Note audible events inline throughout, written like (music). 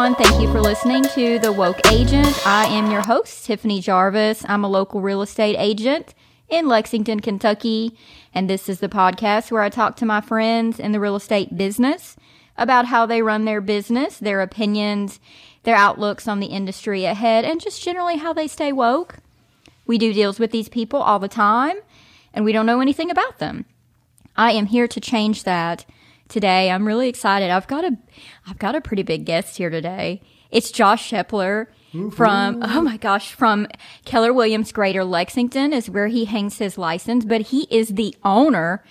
everyone. Thank you for listening to The Woke Agent. I am your host, Tiffany Jarvis. I'm a local real estate agent in Lexington, Kentucky, and this is the podcast where I talk to my friends in the real estate business about how they run their business, their opinions, their outlooks on the industry ahead, and just generally how they stay woke. We do deals with these people all the time, and we don't know anything about them. I am here to change that today. I'm really excited. I've got a I've got a pretty big guest here today. It's Josh Shepler from oh my gosh, from Keller Williams Greater Lexington is where he hangs his license, but he is the owner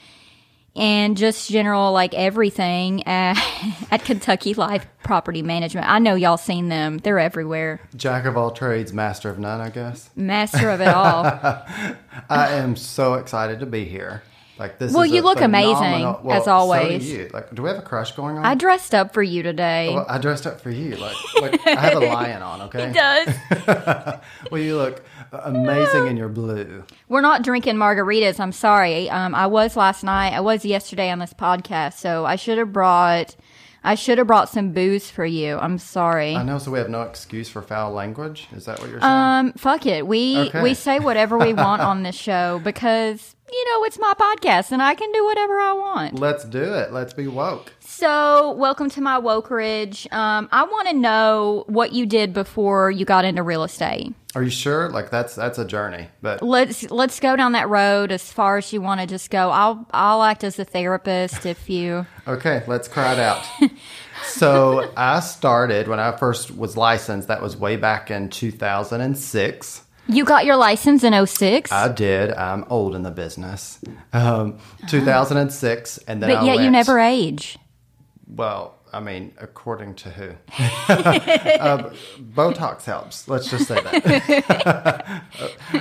and just general like everything at, (laughs) at Kentucky Life Property Management. I know y'all seen them. They're everywhere. Jack of all trades, master of none, I guess. Master of it all. (laughs) I am so excited to be here. Like this. Well, is you a look amazing, well, as always. So do you. Like, do we have a crush going on? I dressed up for you today. Well, I dressed up for you. Like, like I have a lion on. (laughs) Okay. He does. (laughs) Well, you look amazing in your blue. We're not drinking margaritas. I'm sorry. Um, I was last night. I was yesterday on this podcast, so I should have brought. I should have brought some booze for you. I'm sorry. I know. So we have no excuse for foul language. Is that what you're saying? Um, fuck it. We Okay. we say whatever we want on this (laughs) show because you know it's my podcast and I can do whatever I want. Let's do it. Let's be woke. So, welcome to my wokerage. Um, I want to know what you did before you got into real estate. Are you sure? Like that's that's a journey. But Let's let's go down that road as far as you want to just go. I'll I'll act as a therapist if you. (laughs) Okay, let's cry it out. so I started when I first was licensed. That was way back in 2006. You got your license in 06, I did. I'm old in the business. Um, 2006, and then but I yet you never age. Well, I mean, according to who? um, (laughs) Botox helps. Let's just say that.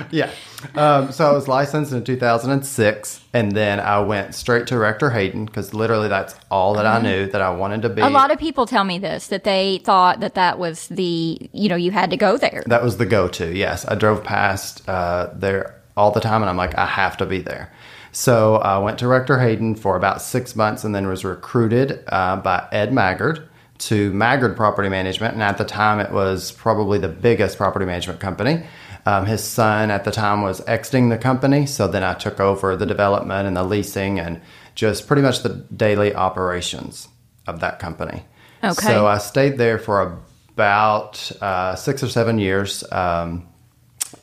(laughs) yeah. Um, so I was licensed in 2006, and then I went straight to Rector Hayden because literally that's all that I knew that I wanted to be. A lot of people tell me this that they thought that that was the you know you had to go there. That was the go-to. Yes, I drove past uh, there all the time, and I'm like, I have to be there. So I went to Rector Hayden for about six months, and then was recruited uh, by Ed Maggard to Maggard Property Management, and at the time it was probably the biggest property management company. Um, his son at the time was exiting the company, so then I took over the development and the leasing and just pretty much the daily operations of that company. Okay. So I stayed there for about uh, six or seven years. Um,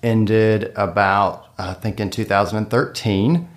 ended about I think in 2013,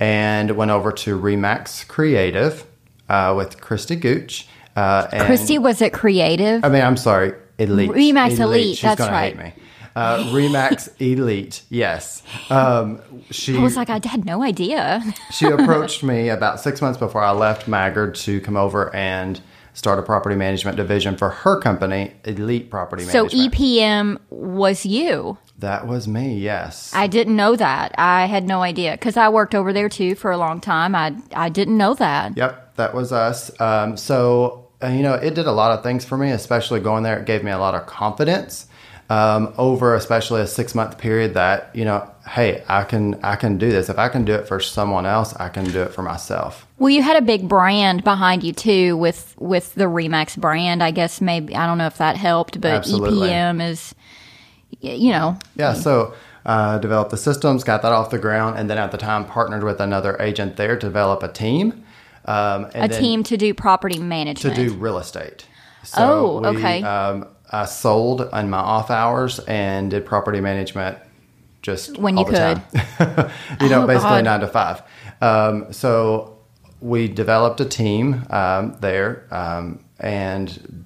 and went over to Remax Creative uh, with Christy Gooch. Uh, and, Christy was it creative? I mean, I'm sorry, Elite. Remax Elite, She's that's right. hate me. Uh, Remax Elite, yes. Um, she I was like, I had no idea. she approached me about six months before I left Maggard to come over and start a property management division for her company, Elite Property Management. So EPM was you. that was me, yes. I didn't know that. I had no idea because I worked over there too for a long time. I I didn't know that. Yep, that was us. Um, so, uh, you know, it did a lot of things for me, especially going there. It gave me a lot of confidence um, over, especially a six month period. That you know, hey, I can I can do this. If I can do it for someone else, I can do it for myself. Well, you had a big brand behind you too with with the Remax brand. I guess maybe I don't know if that helped, but Absolutely. EPM is, you know, Yeah, so uh, developed the systems, got that off the ground, and then at the time partnered with another agent there to develop a team. Um, and a team to do property management. to do real estate. So Oh, we, okay. Um, I sold in my off hours and did property management just When you time. (laughs) you know, Oh, basically God. nine to five. Um, so we developed a team um, there, um, and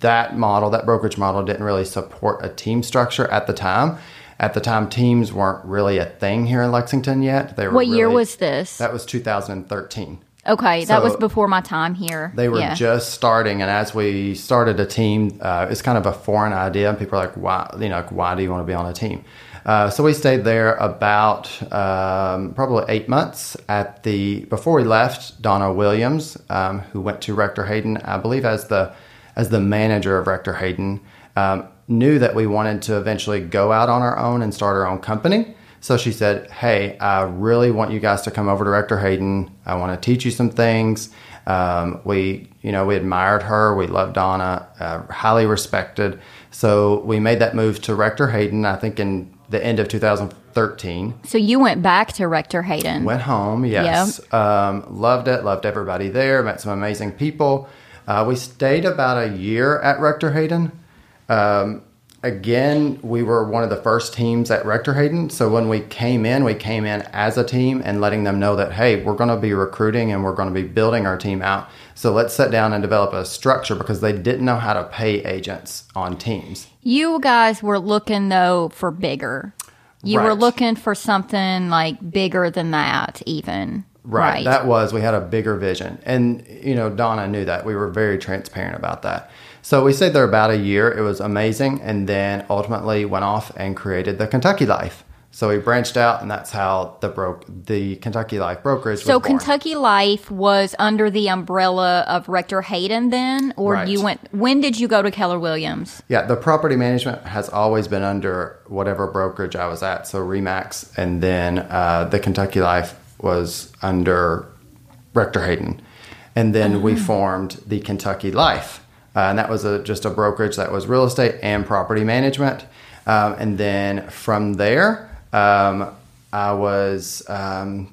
that model, that brokerage model, didn't really support a team structure at the time. At the time, teams weren't really a thing here in Lexington yet. They were what year was this? that? Was 2013. okay, that was before my time here. They were Yeah. just starting, and as we started a team, uh, it's kind of a foreign idea, and people are like, "Why? You know, like, why do you want to be on a team?" Uh, so we stayed there about um, probably eight months. At the before we left, Donna Williams, um, who went to Rector Hayden, I believe as the as the manager of Rector Hayden, um, knew that we wanted to eventually go out on our own and start our own company. So she said, Hey, I really want you guys to come over to Rector Hayden. I want to teach you some things. Um, we, you know, we admired her. We loved Donna, uh, highly respected. So we made that move to Rector Hayden, I think in the end of 2013. So you went back to Rector Hayden. Went home, yes. Um, loved it, loved everybody there, met some amazing people. Uh, we stayed about a year at Rector Hayden. Um, again, we were one of the first teams at Rector Hayden. So when we came in, we came in as a team and letting them know that, hey, we're going to be recruiting and we're going to be building our team out. So let's sit down and develop a structure because they didn't know how to pay agents on teams. You guys were looking though for bigger. You were looking for something like bigger than that, even. Right. That was, we had a bigger vision. And, you know, Donna knew that. We were very transparent about that. So we stayed there about a year. It was amazing. And then ultimately went off and created the Kentucky Life. So we branched out, and that's how the broke the Kentucky Life brokerage so was born. Kentucky Life was under the umbrella of Rector Hayden then, or Right. you went? When did you go to Keller Williams? Yeah, the property management has always been under whatever brokerage I was at. So Remax, and then uh, the Kentucky Life was under Rector Hayden, and then we formed the Kentucky Life, uh, and that was a, just a brokerage that was real estate and property management. Um, and then from there, um, I was um,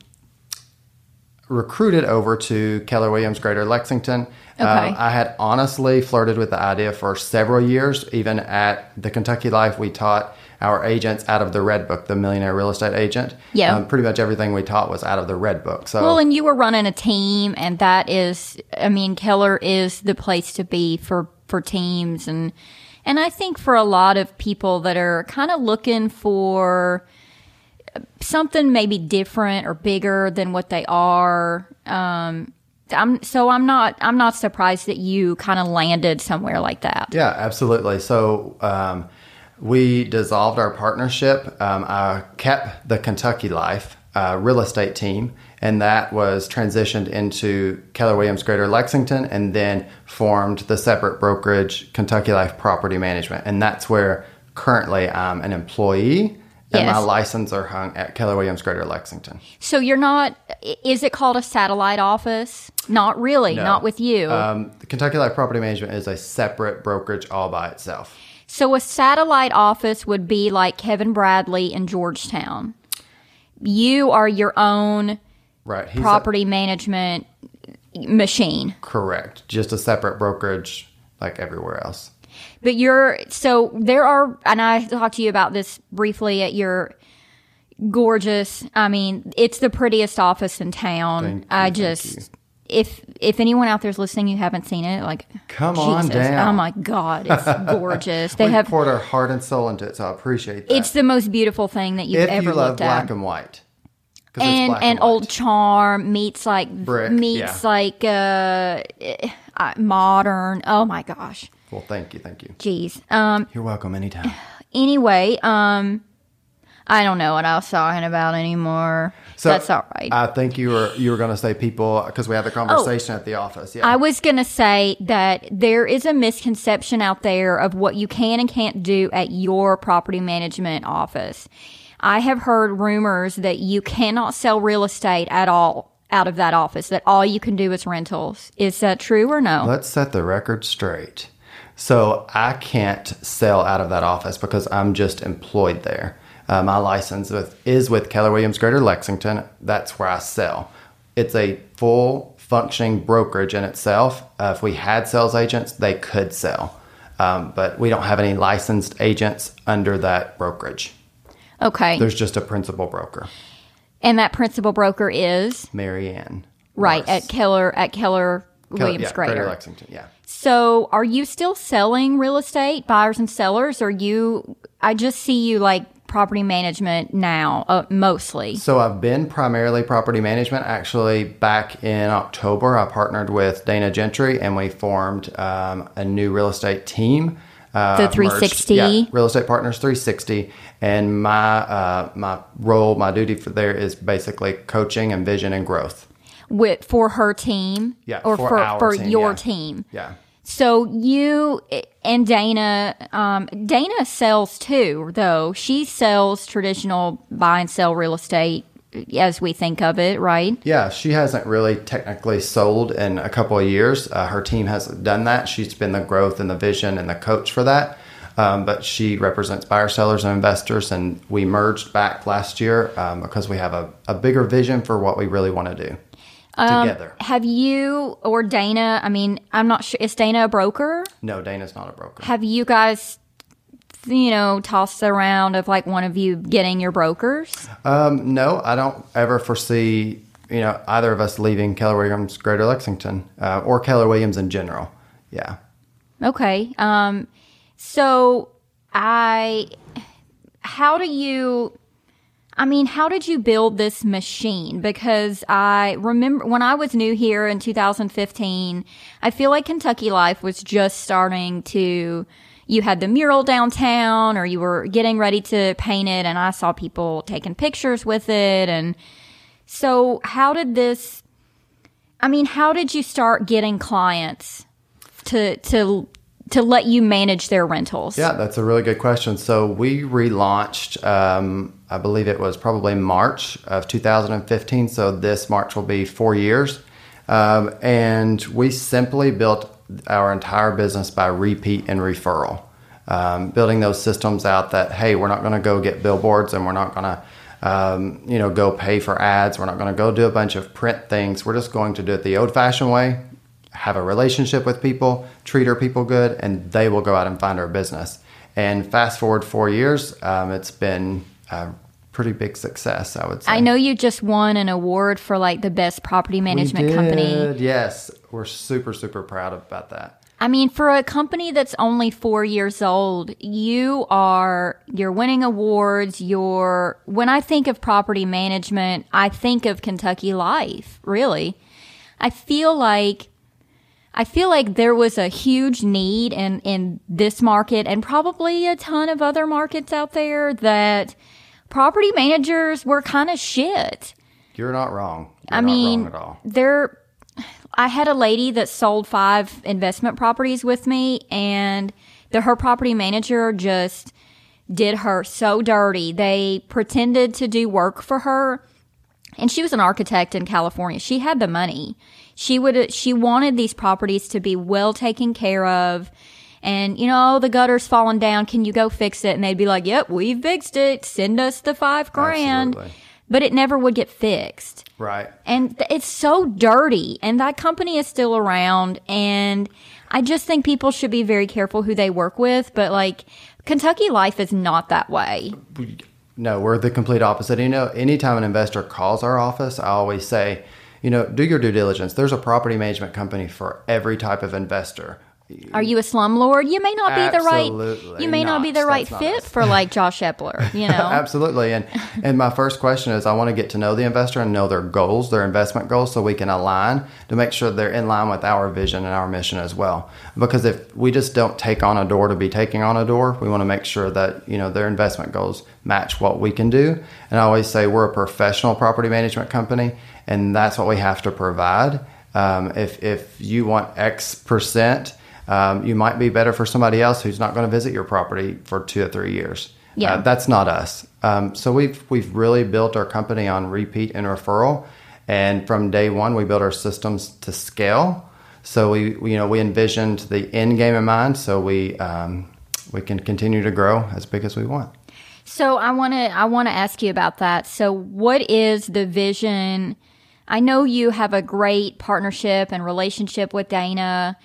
recruited over to Keller Williams Greater Lexington. Okay. Um, I had honestly flirted with the idea for several years. Even at the Kentucky Life, we taught our agents out of the Red Book, the Millionaire Real Estate Agent. Yeah. Um, pretty much everything we taught was out of the Red Book. So Well, and you were running a team, and that is, I mean, Keller is the place to be for for teams, and and I think for a lot of people that are kind of looking for something maybe different or bigger than what they are. Um, I'm so I'm not I'm not surprised that you kind of landed somewhere like that. Yeah, absolutely. So um, we dissolved our partnership. Um, I kept the Kentucky Life uh, real estate team, and that was transitioned into Keller Williams Greater Lexington, and then formed the separate brokerage Kentucky Life Property Management, and that's where currently I'm an employee. And my license are hung at Keller Williams Greater Lexington. So you're not. Is it called a satellite office? Not really. No. Not with you. Um, the Kentucky Life Property Management is a separate brokerage all by itself. So a satellite office would be like Kevin Bradley in Georgetown. You are your own Right. He's a- property management machine. correct. Just a separate brokerage like everywhere else. But you're so there are and I talked to you about this briefly at your gorgeous I mean, it's the prettiest office in town. Thank you, I thank just you. if if anyone out there's listening you haven't seen it, like Come on down. Oh my god, it's (laughs) gorgeous. They we have poured our heart and soul into it, so I appreciate that. it's the most beautiful thing that you've if ever you love looked black at. and white. and black and old charm meets like Brick, meets yeah. like uh, eh, uh modern oh my gosh Well, thank you, thank you. jeez um You're welcome anytime. (sighs) anyway um i don't know what i was talking about anymore So that's all right I think you were you were going to say people because we had the conversation at the office. Yeah. Oh. I was going to say that there is a misconception out there of what you can and can't do at your property management office. I have heard rumors that you cannot sell real estate at all out of that office, that all you can do is rentals. Is that true or no? Let's set the record straight. So I can't sell out of that office because I'm just employed there. Uh, my license with, is with Keller Williams Greater Lexington. That's where I sell. It's a full functioning brokerage in itself. Uh, if we had sales agents, they could sell, um, but we don't have any licensed agents under that brokerage. Okay. There's just a principal broker, and that principal broker is Marianne. Right Morris. at Keller at Keller Keller- Williams yeah, Greater. Lexington. Yeah. So, are you still selling real estate, buyers and sellers? Or you? I just see you like property management now, uh, mostly. So I've been primarily property management. Actually, back in October, I partnered with Dana Gentry and we formed um, a new real estate team. Uh, The merged- 360? yeah, Real Estate Partners 360. And my uh, my role, my duty for there is basically coaching and vision and growth. with for her team Yeah, or for for, for team, your yeah. team Yeah. So you and Dana, um, Dana sells too, though. She sells traditional buy and sell real estate as we think of it, right? Yeah, she hasn't really technically sold in a couple of years. Uh, her team has done that. She's been the growth and the vision and the coach for that. Um, but she represents buyers, sellers, and investors, and we merged back last year um, because we have a, a bigger vision for what we really want to do together. Have you or Dana? I mean, I'm not sure. Is Dana a broker? No, Dana's not a broker. Have you guys, you know, tossed around of like one of you getting your brokers? Um, no, I don't ever foresee you know either of us leaving Keller Williams Greater Lexington uh, or Keller Williams in general. Yeah. Okay. Um, so I, how do you? I mean, how did you build this machine? Because I remember when I was new here in 2015, I feel like Kentucky Life was just starting to, you had the mural downtown or you were getting ready to paint it and I saw people taking pictures with it. And so how did this, I mean, how did you start getting clients to, to, to let you manage their rentals? Yeah, that's a really good question. So we relaunched, um, I believe it was probably March of 2015. So this March will be four years. Um, and we simply built our entire business by repeat and referral. Um, building those systems out that, hey, we're not going to go get billboards and we're not going to um, you know, go pay for ads. We're not going to go do a bunch of print things. We're just going to do it the old fashioned way, have a relationship with people, treat our people good, and they will go out and find our business. And fast forward four years, um, it's been a pretty big success, I would say. I know you just won an award for like the best property management we company. Yes, we're super, super proud about that. I mean, for a company that's only four years old, you are, you're winning awards. You're, when I think of property management, I think of Kentucky Life, really. I feel like, I feel like there was a huge need in, in this market and probably a ton of other markets out there that property managers were kind of shit. You're not wrong. You're I not mean, wrong at all. there. I had a lady that sold five investment properties with me, and the her property manager just did her so dirty. They pretended to do work for her, and she was an architect in California. She had the money. She would. She wanted these properties to be well taken care of. And you know the gutter's falling down. Can you go fix it? And they'd be like, "Yep, we fixed it. Send us the five grand." Absolutely. But it never would get fixed Right. and th- it's so dirty and that company is still around and i just think people should be very careful who they work with but like kentucky life is not that way No, we're the complete opposite. You know, anytime an investor calls our office, I always say, you know, do your due diligence. There's a property management company for every type of investor. are you a slumlord you may not be the right Absolutely you may not, be the right fit us. for like josh Shepler you know (laughs) Absolutely. And and my first question is I want to get to know the investor and know their goals, their investment goals so we can align to make sure they're in line with our vision and our mission as well. Because if we just don't take on a door to be taking on a door, we want to make sure that, you know, their investment goals match what we can do. And I always say we're a professional property management company and that's what we have to provide. Um, if if you want X percent, um, you might be better for somebody else who's not going to visit your property for two or three years. Yeah. Uh, that's not us. Um, so we've we've really built our company on repeat and referral, and from day one we built our systems to scale. So we, we you know we envisioned the end game in mind, so we um, we can continue to grow as big as we want. So I want to I want to ask you about that. So what is the vision? I know you have a great partnership and relationship with Dana,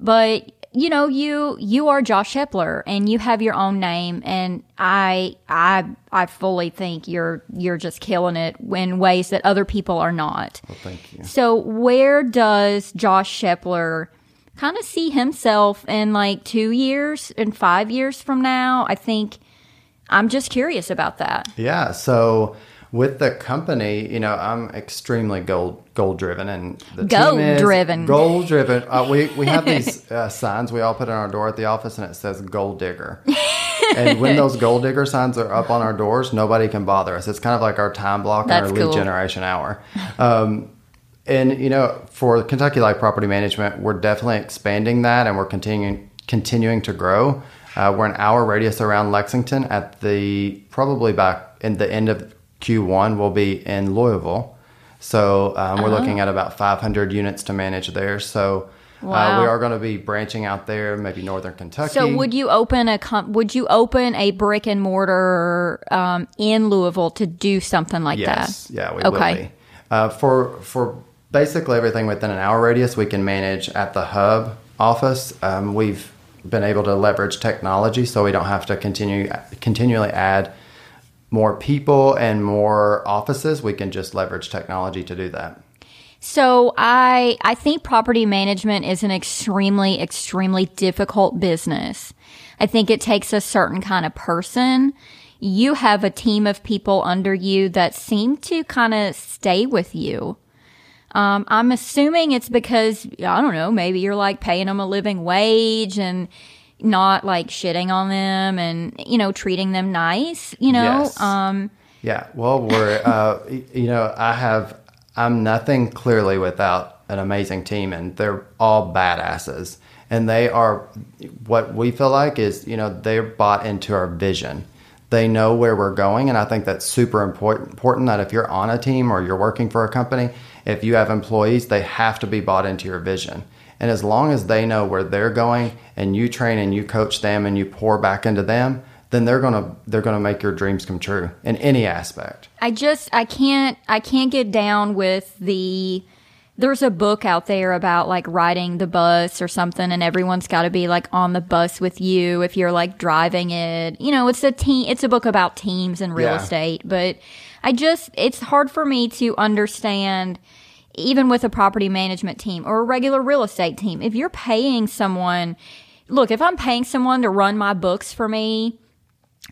but you know you you are Josh Shepler and you have your own name and I I I fully think you're you're just killing it in ways that other people are not. Well, thank you. So where does Josh Shepler kind of see himself in like two years and five years from now? I think I'm just curious about that. Yeah. So with the company, you know, I'm extremely goal goal driven, and the Goal team is driven. Goal driven. Uh, we we have these (laughs) uh, signs we all put on our door at the office, and it says "Gold Digger." and when (laughs) those gold digger signs are up on our doors, nobody can bother us. It's kind of like our time block and That's our lead cool. generation hour. Um, And you know, for Kentucky Life Property Management, we're definitely expanding that, and we're continuing continuing to grow. Uh, we're an hour radius around Lexington. At the probably by in the end of Q1, we'll be in Louisville. So um, we're looking at about 500 units to manage there. So uh, we are going to be branching out there, maybe northern Kentucky. So would you open a com- would you open a brick and mortar um, in Louisville to do something like Yes, that? yeah, we Okay. will be. Uh, for for basically everything within an hour radius, we can manage at the hub office. Um, we've been able to leverage technology, so we don't have to continue continually add more people and more offices. We can just leverage technology to do that. So I I think property management is an extremely extremely difficult business. I think it takes a certain kind of person. You have a team of people under you that seem to kind of stay with you. Um, I'm assuming it's because I don't know. Maybe you're like paying them a living wage and not like shitting on them and you know treating them nice. You know, Yes. um, Yeah, well, we're uh, you know I have I'm nothing clearly without an amazing team, and they're all badasses, and they are what we feel like is you know they're bought into our vision. They know where we're going, and I think that's super important. Important that if you're on a team or you're working for a company, if you have employees, they have to be bought into your vision. And as long as they know where they're going, and you train and you coach them and you pour back into them, then they're gonna they're gonna make your dreams come true in any aspect. I just I can't I can't get down with the there's a book out there about like riding the bus or something and everyone's got to be like on the bus with you if you're like driving it. You know, it's a team it's a book about teams and real Yeah. estate, but I just it's hard for me to understand even with a property management team or a regular real estate team. If you're paying someone Look, if I'm paying someone to run my books for me,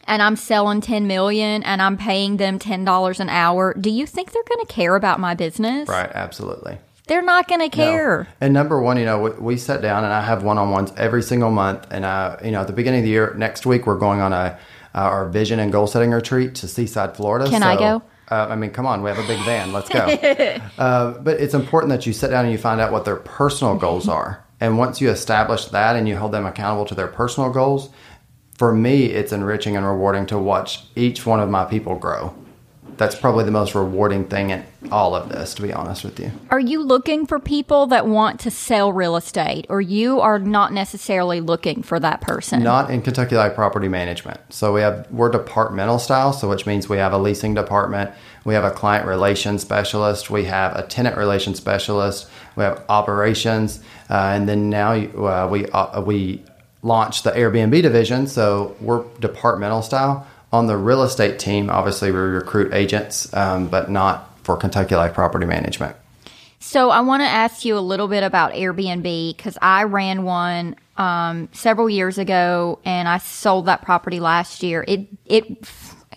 and I'm selling 10 million and I'm paying them $10 an hour, do you think they're going to care about my business? Right, absolutely. They're not going to No. care. And number one, you know, we, we sit down and I have one on ones every single month. And I, you know, at the beginning of the year, next week we're going on a uh, our vision and goal setting retreat to Seaside, Florida. Can I go? Uh, I mean, come on, we have a big van. Let's go. (laughs) uh, but it's important that you sit down and you find out what their personal goals are. And once you establish that and you hold them accountable to their personal goals, for me, it's enriching and rewarding to watch each one of my people grow. That's probably the most rewarding thing in all of this, to be honest with you. Are you looking for people that want to sell real estate or you are not necessarily looking for that person? Not in Kentucky Life Property Management. So we have we're departmental style, so which means we have a leasing department, we have a client relations specialist, we have a tenant relations specialist, we have operations, uh, and then now uh, we uh, we launched the Airbnb division. So we're departmental style. On the real estate team, obviously we recruit agents, um, but not for Kentucky Life Property Management. So I want to ask you a little bit about Airbnb because I ran one um, several years ago and I sold that property last year. It it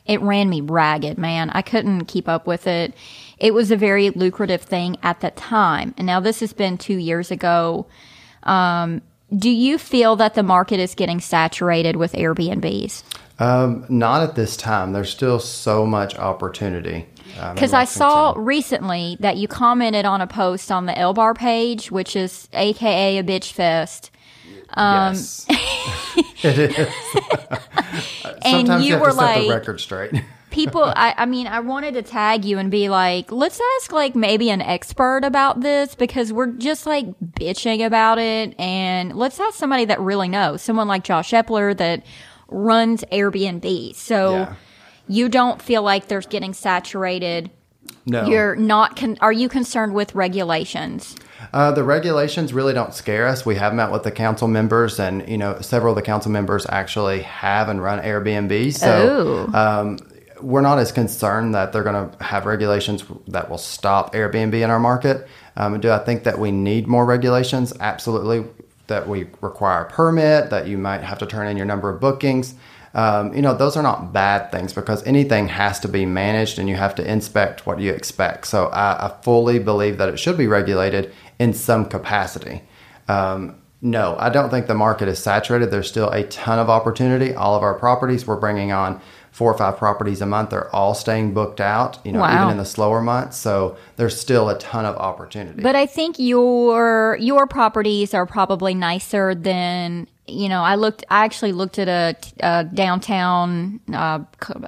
it ran me ragged, man. I couldn't keep up with it. It was a very lucrative thing at the time, and now this has been two years ago. Um, do you feel that the market is getting saturated with Airbnbs? Um, not at this time. There's still so much opportunity. um, Because I saw recently that you commented on a post on the L Bar page, which is AKA a bitch fest. Um, yes, (laughs) it is. And (laughs) Sometimes you were to set like- the record straight. (laughs) People, I, I mean, I wanted to tag you and be like, let's ask like maybe an expert about this because we're just like bitching about it. And let's ask somebody that really knows, someone like Josh Shepler that runs Airbnb. So Yeah. you don't feel like there's getting saturated. No, You're not, con- are you concerned with regulations? Uh, the regulations really don't scare us. We have met with the council members, and you know, several of the council members actually have and run Airbnb. So um, we're not as concerned that they're going to have regulations that will stop Airbnb in our market. Um, do I think that we need more regulations? Absolutely. That we require a permit, that you might have to turn in your number of bookings. Um, you know, those are not bad things because anything has to be managed and you have to inspect what you expect. So I, I fully believe that it should be regulated in some capacity. Um, no, I don't think the market is saturated. There's still a ton of opportunity. All of our properties, we're bringing on four or five properties a month. They're all staying booked out, you know, Wow. even in the slower months. So there's still a ton of opportunity. But I think your your properties are probably nicer than you know. I looked. I actually looked at a, a downtown. Uh,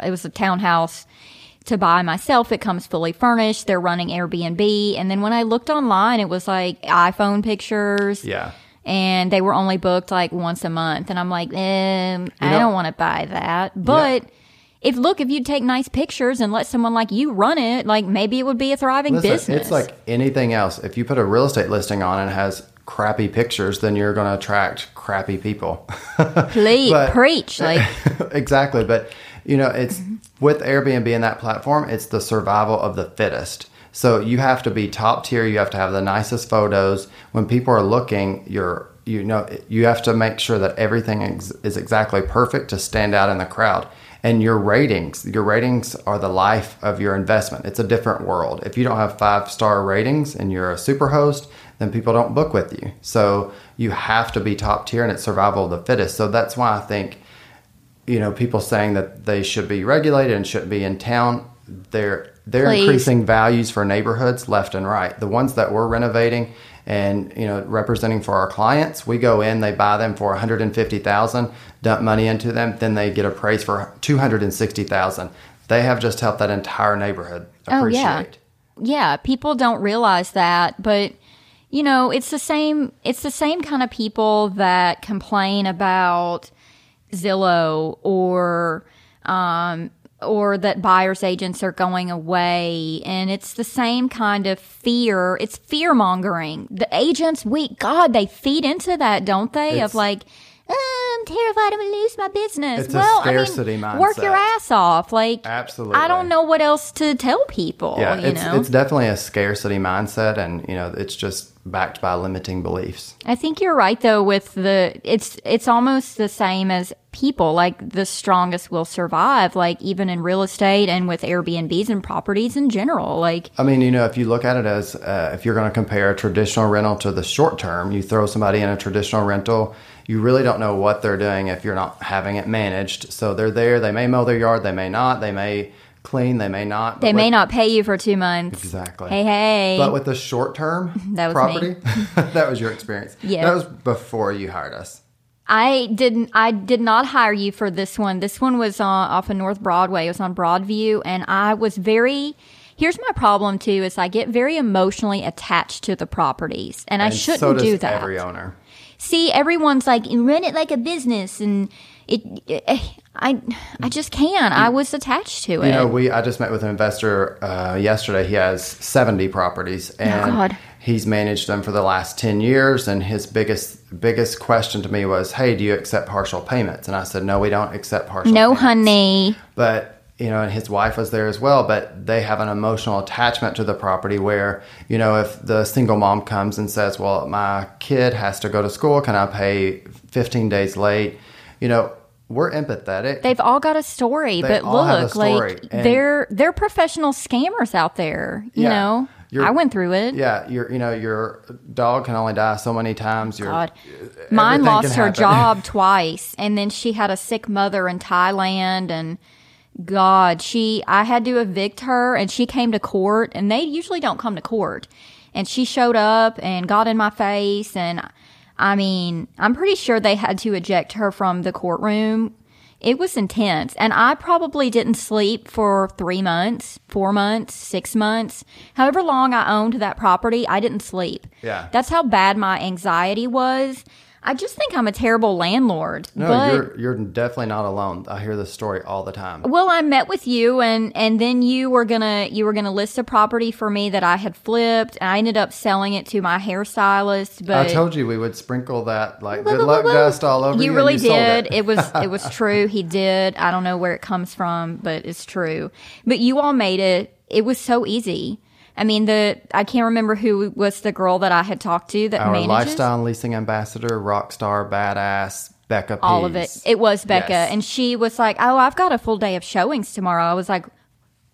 it was a townhouse to buy myself. It comes fully furnished. They're running Airbnb, and then when I looked online, it was like iPhone pictures. yeah. and they were only booked like once a month. And I'm like, I know- don't want to buy that. But if look, if you take nice pictures and let someone like you run it, like maybe it would be a thriving Listen, business. It's like anything else. If you put a real estate listing on and has crappy pictures, then you're going to attract crappy people. (laughs) please but- preach, like (laughs) exactly. But, you know, it's mm-hmm. with Airbnb and that platform, it's the survival of the fittest. So you have to be top tier. You have to have the nicest photos. When people are looking, you're, you know, you have to make sure that everything is exactly perfect to stand out in the crowd. And your ratings, your ratings are the life of your investment. It's a different world. If you don't have five star ratings and you're a super host, then people don't book with you. So you have to be top tier and it's survival of the fittest. So that's why I think you know, people saying that they should be regulated and shouldn't be in town. They're they're Please. increasing values for neighborhoods left and right. The ones that we're renovating and you know representing for our clients, we go in, they buy them for one hundred and fifty thousand, dump money into them, then they get appraised for two hundred and sixty thousand. They have just helped that entire neighborhood appreciate. Oh, yeah. yeah, people don't realize that, but you know, it's the same it's the same kind of people that complain about Zillow or um or that buyers agents are going away. And it's the same kind of fear. It's fear mongering the agents we god they feed into that don't they? It's- of like "Oh, i'm terrified i'm gonna lose my business. It's a well scarcity i mean work your ass off. Like Absolutely. i don't know what else to tell people Yeah, you it's know? it's definitely a scarcity mindset, and you know it's just backed by limiting beliefs. I think you're right though with the it's it's almost the same as people like the strongest will survive like even in real estate and with Airbnbs and properties in general like I mean, you know, if you look at it as uh, if you're going to compare a traditional rental to the short term, you throw somebody in a traditional rental, you really don't know what they're doing if you're not having it managed. So they're there, they may mow their yard, they may not, they may clean, they may not. they but may not pay you for 2 months. Exactly. Hey hey. But with the short term (laughs) That was property, (laughs) that was your experience. Yeah. That was before you hired us. I didn't. I did not hire you for this one. This one was on, off of North Broadway. It was on Broadview, and I was very. Here's my problem too: is I get very emotionally attached to the properties, and, I shouldn't so do that. every owner. See, everyone's like run it like a business, and it. it I I just can't. I was attached to it. You know, we I just met with an investor uh, yesterday. He has 70 properties and Oh, God. he's managed them for the last 10 years and his biggest biggest question to me was, "Hey, do you accept partial payments?" And I said, "No, we don't accept partial no, payments." honey. But you know, and his wife was there as well, but they have an emotional attachment to the property where, you know, if the single mom comes and says, Well, my kid has to go to school, can I pay 15 days late? You know, we're empathetic. They've all got a story, They but all have a look, story, like and- they're they're professional scammers out there. You Yeah. know, I went through it. Yeah, your you know your dog can only die so many times. Your, God. Mine lost her job (laughs) twice, and then she had a sick mother in Thailand, and God, she I had to evict her, and she came to court, and they usually don't come to court, and she showed up and got in my face, and I mean, I'm pretty sure they had to eject her from the courtroom. It was intense, and I probably didn't sleep for three months, four months, six months, however long I owned that property. I didn't sleep. Yeah. That's how bad my anxiety was. I just think I'm a terrible landlord. No, but you're you're definitely not alone. I hear this story all the time. well, I met with you and and then you were gonna you were gonna list a property for me that I had flipped. And I ended up selling it to my hairstylist. But I told you we would sprinkle that like good luck dust all over you. You really you did. it. It was (laughs) it was true. He did. I don't know where it comes from, but it's true. But you all made it. It was so easy. I mean, the I can't remember who was the girl that I had talked to that Our manages lifestyle leasing ambassador, rock star, badass, Becca. all of it. It was Becca, Yes. and she was like, "Oh, I've got a full day of showings tomorrow." I was like,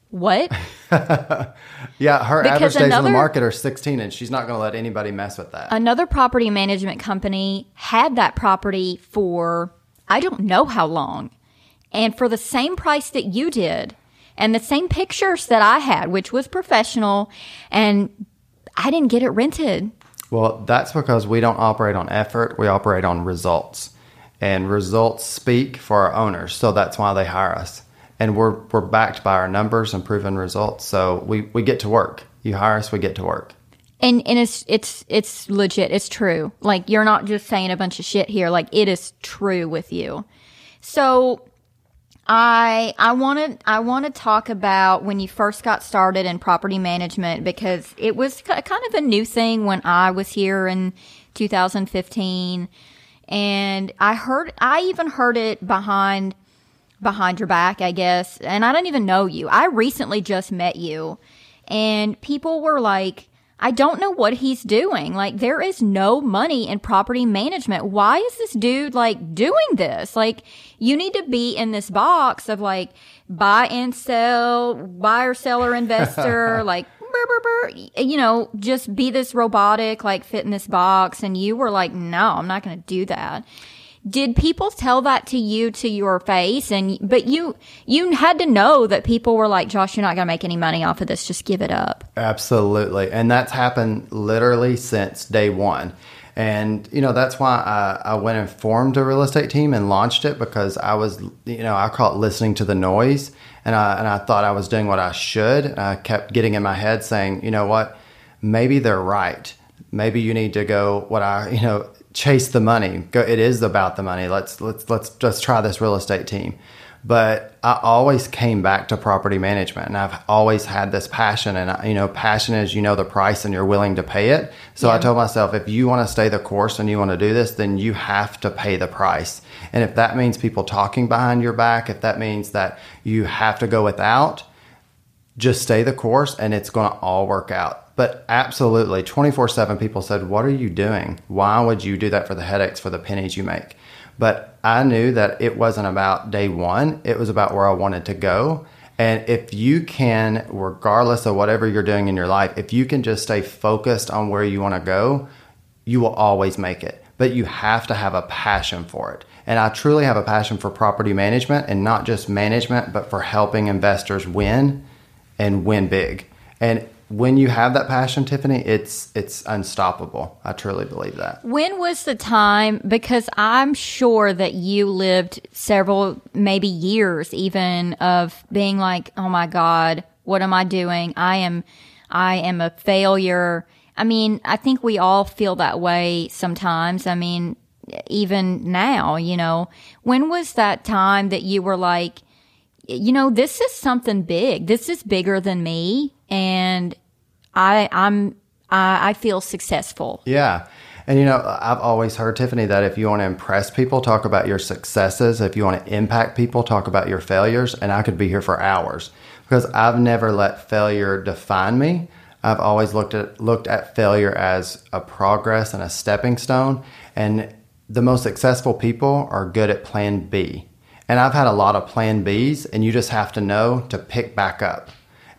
"What?" (laughs) Yeah, her Because average days on the market are 16, and she's not going to let anybody mess with that. Another property management company had that property for I don't know how long. and for the same price that you did and the same pictures that I had, which was professional, and I didn't get it rented. Well, that's because we don't operate on effort, we operate on results. And results speak for our owners, so that's why they hire us. And we're, we're backed by our numbers and proven results, so we, we get to work. You hire us, we get to work. And and it's it's it's legit. It's true. Like you're not just saying a bunch of shit here. Like it is true with you. So I I want to I want to talk about when you first got started in property management because it was kind of a new thing when I was here in 2015 and I heard I even heard it behind behind your back I guess. And I don't even know you. I recently just met you. And people were like I don't know what he's doing. Like, there is no money in property management. Why is this dude like doing this? Like, you need to be in this box of like buy and sell, buyer, seller, (laughs) investor, like, you know, just be this robotic, like fit in this box. And you were like, no, I'm not going to do that did people tell that to you to your face? And but you you had to know that people were like josh you're not going to make any money off of this. Just give it up. Absolutely. And that's happened literally since day one. And you know that's why I, I went and formed a real estate team and launched it because i was you know i call it listening to the noise and i and i thought i was doing what i should. And i kept getting in my head saying you know what? Maybe they're right. Maybe you need to go what i you know chase the money. Go, it is about the money. Let's let's let's just try this real estate team. But I always came back to property management, and I've always had this passion. And I, you know, passion is you know the price and you're willing to pay it. So yeah. I told myself, if you want to stay the course and you want to do this, then you have to pay the price. And if that means people talking behind your back, if that means that you have to go without, just stay the course, and it's going to all work out. But absolutely, 24 7 people said, What are you doing? Why would you do that for the headaches, for the pennies you make? But I knew that it wasn't about day one, it was about where I wanted to go. And if you can, regardless of whatever you're doing in your life, if you can just stay focused on where you want to go, you will always make it. But you have to have a passion for it. And I truly have a passion for property management and not just management, but for helping investors win and win big. And when you have that passion, Tiffany, it's it's unstoppable. I truly believe that. When was the time? Because I'm sure that you lived several, maybe years, even of being like, "Oh my God, what am I doing? I am, I am a failure." I mean, I think we all feel that way sometimes. I mean, even now, you know, when was that time that you were like, you know, this is something big. This is bigger than me, and I I'm I, I feel successful. Yeah. And you know, I've always heard Tiffany that if you want to impress people, talk about your successes. If you want to impact people, talk about your failures. And I could be here for hours because I've never let failure define me. I've always looked at looked at failure as a progress and a stepping stone. And the most successful people are good at plan B. And I've had a lot of plan Bs, and you just have to know to pick back up.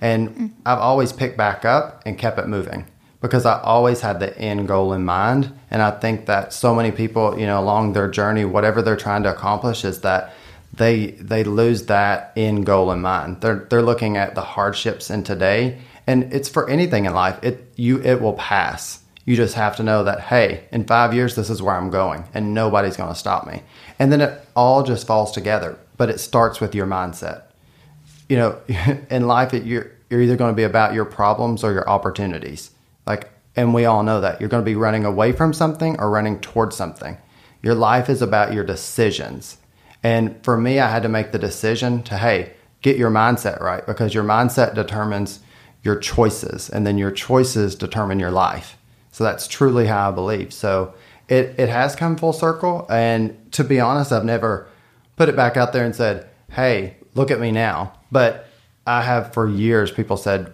And I've always picked back up and kept it moving because I always had the end goal in mind. And I think that so many people, you know, along their journey, whatever they're trying to accomplish is that they they lose that end goal in mind. They're they're looking at the hardships in today and it's for anything in life. It you it will pass. You just have to know that hey, in 5 years this is where I'm going and nobody's going to stop me. And then it all just falls together, but it starts with your mindset you know, (laughs) in life, it, you're you're either going to be about your problems or your opportunities. Like, and we all know that you're going to be running away from something or running towards something. Your life is about your decisions. And for me, I had to make the decision to hey, get your mindset right because your mindset determines your choices, and then your choices determine your life. So that's truly how I believe. So it, it has come full circle. And to be honest, I've never put it back out there and said, hey, look at me now. But I have for years people said,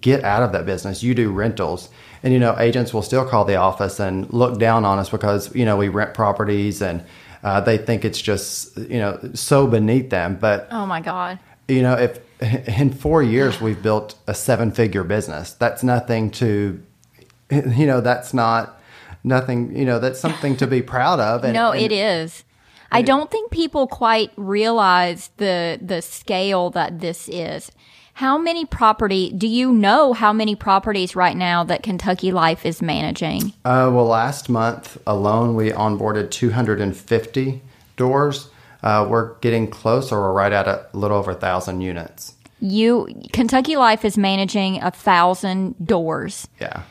get out of that business. You do rentals. And, you know, agents will still call the office and look down on us because, you know, we rent properties and uh, they think it's just, you know, so beneath them. But, oh my God. You know, if (laughs) in four years we've built a seven figure business, that's nothing to, (laughs) you know, that's not nothing, you know, that's something to be proud of. And, no, and, it is. I don't think people quite realize the the scale that this is. How many property do you know how many properties right now that Kentucky Life is managing? Uh, well, last month alone, we onboarded 250 doors. Uh, we're getting close, or we're right at a little over a thousand units. You Kentucky Life is managing a thousand doors. Yeah,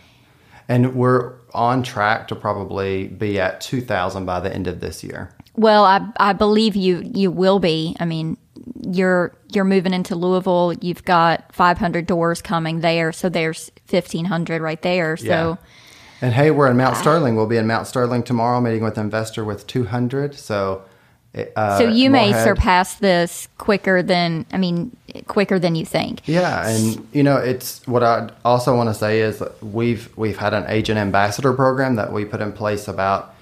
and we're on track to probably be at 2,000 by the end of this year. Well, I I believe you you will be. I mean, you're you're moving into Louisville. You've got 500 doors coming there, so there's 1,500 right there. So. Yeah. And hey, we're in Mount Sterling. We'll be in Mount Sterling tomorrow, meeting with investor with 200. So, uh, So you may Morehead- surpass this quicker than I mean quicker than you think. Yeah, and you know, it's what I also want to say is we've we've had an agent ambassador program that we put in place about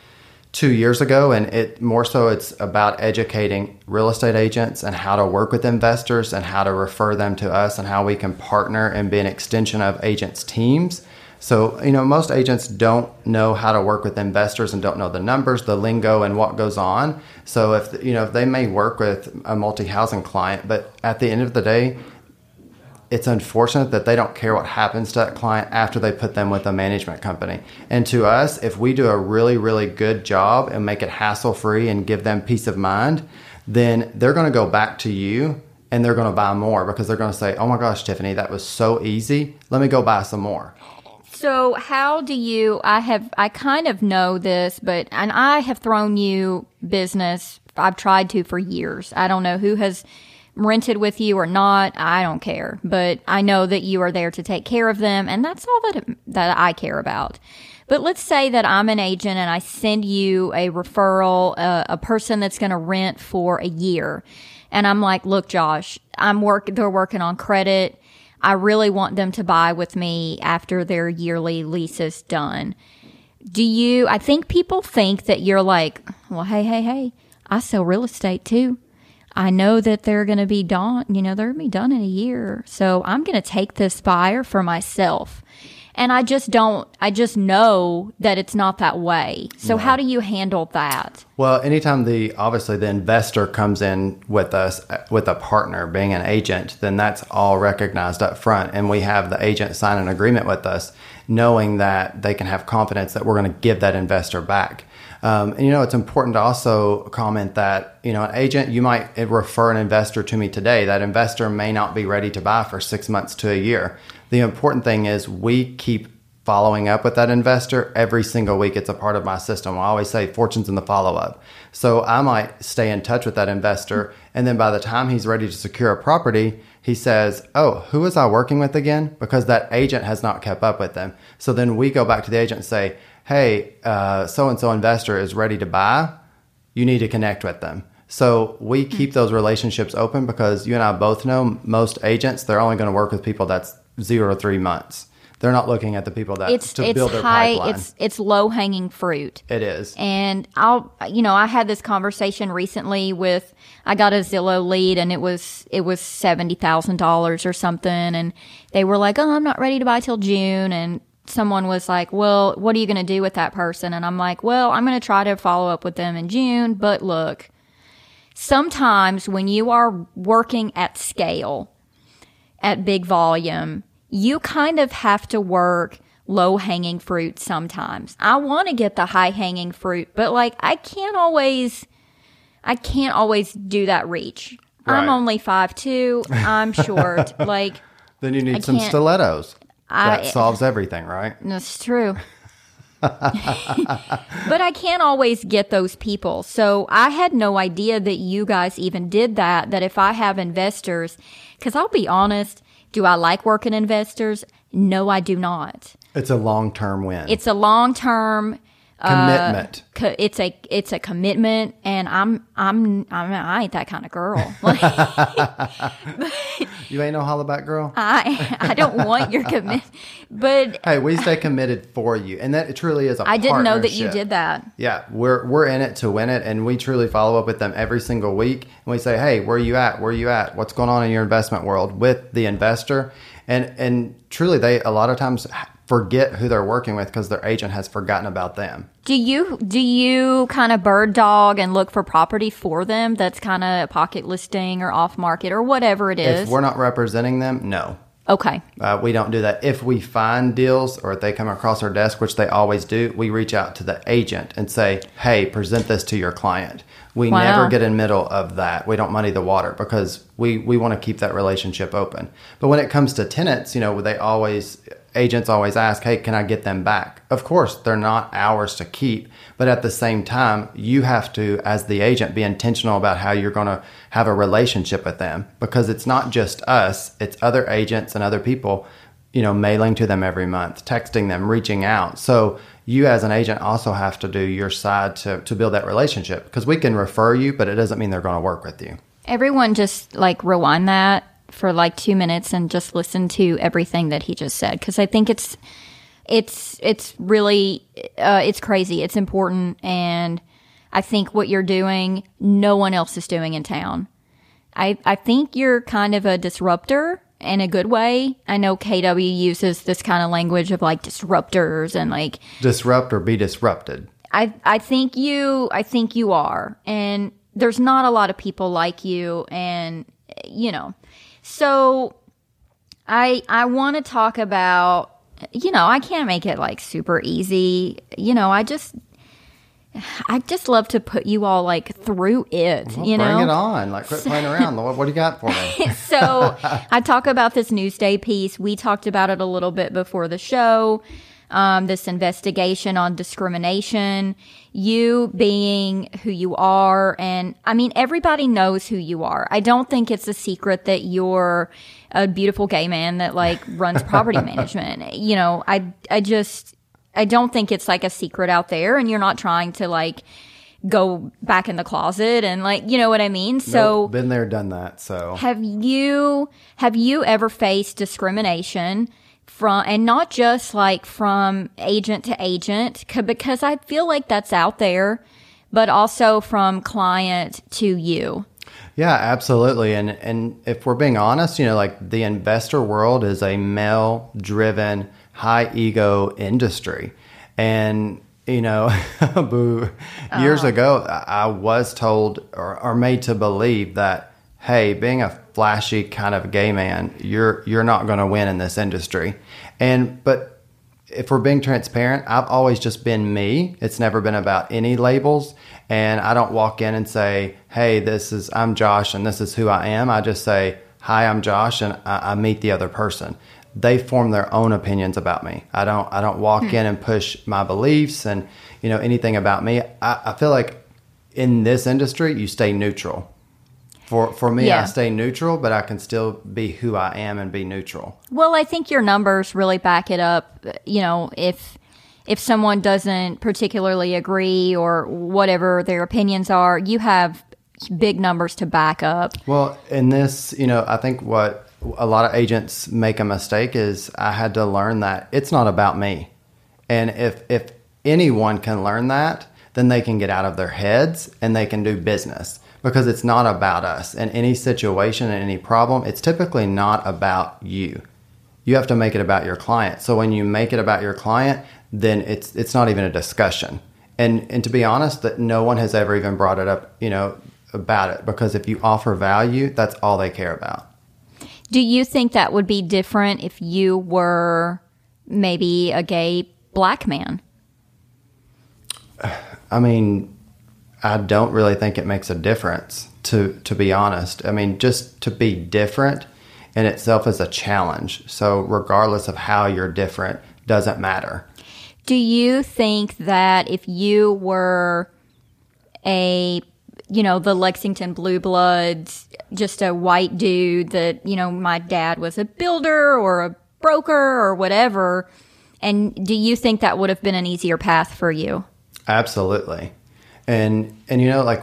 two years ago, and it more so it's about educating real estate agents and how to work with investors and how to refer them to us and how we can partner and be an extension of agents' teams. So, you know, most agents don't know how to work with investors and don't know the numbers, the lingo, and what goes on. So, if you know, if they may work with a multi-housing client, but at the end of the day, it's unfortunate that they don't care what happens to that client after they put them with a management company. And to us, if we do a really, really good job and make it hassle free and give them peace of mind, then they're going to go back to you and they're going to buy more because they're going to say, Oh my gosh, Tiffany, that was so easy. Let me go buy some more. So how do you I have I kind of know this, but and I have thrown you business. I've tried to for years. I don't know who has rented with you or not. I don't care, but I know that you are there to take care of them and that's all that that I care about. But let's say that I'm an agent and I send you a referral, uh, a person that's going to rent for a year. And I'm like, look, Josh, I'm work, they're working on credit. I really want them to buy with me after their yearly lease is done. Do you, I think people think that you're like, well, hey, hey, hey, I sell real estate too. I know that they're going to be done, you know, they're going to be done in a year. So I'm going to take this buyer for myself. And I just don't, I just know that it's not that way. So how do you handle that? Well, anytime the obviously the investor comes in with us uh, with a partner being an agent, then that's all recognized up front, and we have the agent sign an agreement with us, knowing that they can have confidence that we're going to give that investor back. Um, and you know, it's important to also comment that you know an agent you might refer an investor to me today. That investor may not be ready to buy for six months to a year. The important thing is we keep following up with that investor every single week. It's a part of my system. I always say fortune's in the follow up. So I might stay in touch with that investor. And then by the time he's ready to secure a property, he says, Oh, who was I working with again? Because that agent has not kept up with them. So then we go back to the agent and say, Hey, so and so investor is ready to buy. You need to connect with them. So we hmm. keep those relationships open because you and I both know most agents, they're only going to work with people that's zero to three months. They're not looking at the people that It's, to it's build their high, pipeline. it's, it's low hanging fruit. it is. And I'll, you know, I had this conversation recently with, I got a Zillow lead and it was, it was $70,000 or something. And they were like, Oh, I'm not ready to buy till June. And someone was like, Well, what are you going to do with that person? And I'm like, Well, I'm going to try to follow up with them in June. But look, sometimes when you are working at scale, at big volume, you kind of have to work low hanging fruit sometimes. I want to get the high hanging fruit, but like I can't always I can't always do that reach. I'm only five two. I'm short. (laughs) like Then you need I some stilettos. That I- solves everything, right? (laughs) That's true. but I can't always get those people. So I had no idea that you guys even did that. That if I have investors, because I'll be honest, do I like working investors? No, I do not. It's a long term win. It's a long term Uh, commitment. co- it's a it's a commitment and I'm I'm I'm I ain't that kind of girl. (laughs) Like, you ain't no hollaback girl. (laughs) I I don't want your commitment. But hey, we stay committed for you, and that it truly is a. I didn't know that you did that. Yeah, we're we're in it to win it, and we truly follow up with them every single week. And we say, "Hey, where are you at? Where are you at? What's going on in your investment world with the investor?" And and truly, they a lot of times forget who they're working with because their agent has forgotten about them. Do you do you kind of bird dog and look for property for them that's kind of a pocket listing or off market or whatever it is? If we're not representing them, no. okay. Uh, we don't do that. If we find deals or if they come across our desk, which they always do, we reach out to the agent and say, hey, present this to your client. We Wow. never get in middle of that. We don't muddy the water because we, we want to keep that relationship open. But when it comes to tenants, you know, they always, agents always ask, hey, can I get them back? Of course, they're not ours to keep. But at the same time, you have to, as the agent, be intentional about how you're going to have a relationship with them because it's not just us, it's other agents and other people, you know, mailing to them every month, texting them, reaching out. So you as an agent also have to do your side to, to build that relationship because we can refer you, but it doesn't mean they're going to work with you. Everyone just like rewind that for like 2 minutes and just listen to everything that he just said cuz I think it's it's it's really uh, it's crazy. It's important and I think what you're doing no one else is doing in town. I I think you're kind of a disruptor in a good way. I know KW uses this kind of language of like disruptors and like Disrupt or be disrupted. I I think you I think you are, and there's not a lot of people like you, and you know, so I I want to talk about you know I can't make it like super easy. You know, I just I just love to put you all like through it. Well, you know, bring it on. Like, quit playing around. What, what do you got for me? (laughs) so I talk about this Newsday piece. We talked about it a little bit before the show. Um, this investigation on discrimination, you being who you are, and I mean everybody knows who you are. I don't think it's a secret that you're a beautiful gay man that like runs property (laughs) management. You know, I I just I don't think it's like a secret out there, and you're not trying to like go back in the closet and like you know what I mean. So Nope, been there, done that. So have you have you ever faced discrimination from and not just like from agent to agent because I feel like that's out there, but also from client to you. Yeah, absolutely. And and if we're being honest, you know, like the investor world is a male driven, high ego industry. And you know, (laughs) boo, years uh-huh. ago, I I was told or, or made to believe that, hey, being a flashy kind of gay man, you're you're not going to win in this industry. And but if we're being transparent, I've always just been me. It's never been about any labels. And I don't walk in and say, hey, this is, I'm Josh and this is who I am. I just say, hi, I'm Josh and I, I meet the other person. They form their own opinions about me. I don't, I don't walk hmm. in and push my beliefs and, you know, anything about me. I, I feel like in this industry, you stay neutral. For, for me, Yeah. I stay neutral, but I can still be who I am and be neutral. Well, I think your numbers really back it up. You know, if if someone doesn't particularly agree or whatever their opinions are, you have big numbers to back up. Well, in this, you know, I think what a lot of agents make a mistake is I had to learn that it's not about me. And if if anyone can learn that, then they can get out of their heads and they can do business because it's not about us. In any situation and any problem, it's typically not about you. You have to make it about your client. So when you make it about your client, then it's it's not even a discussion. And and to be honest, that no one has ever even brought it up, you know, about it because if you offer value, that's all they care about. Do you think that would be different if you were maybe a gay black man? (sighs) I mean, I don't really think it makes a difference to to be honest. I mean, just to be different in itself is a challenge. So regardless of how you're different doesn't matter. Do you think that if you were a, you know, the Lexington Blue Bloods, just a white dude that, you know, my dad was a builder or a broker or whatever, and do you think that would have been an easier path for you? Absolutely. And and you know like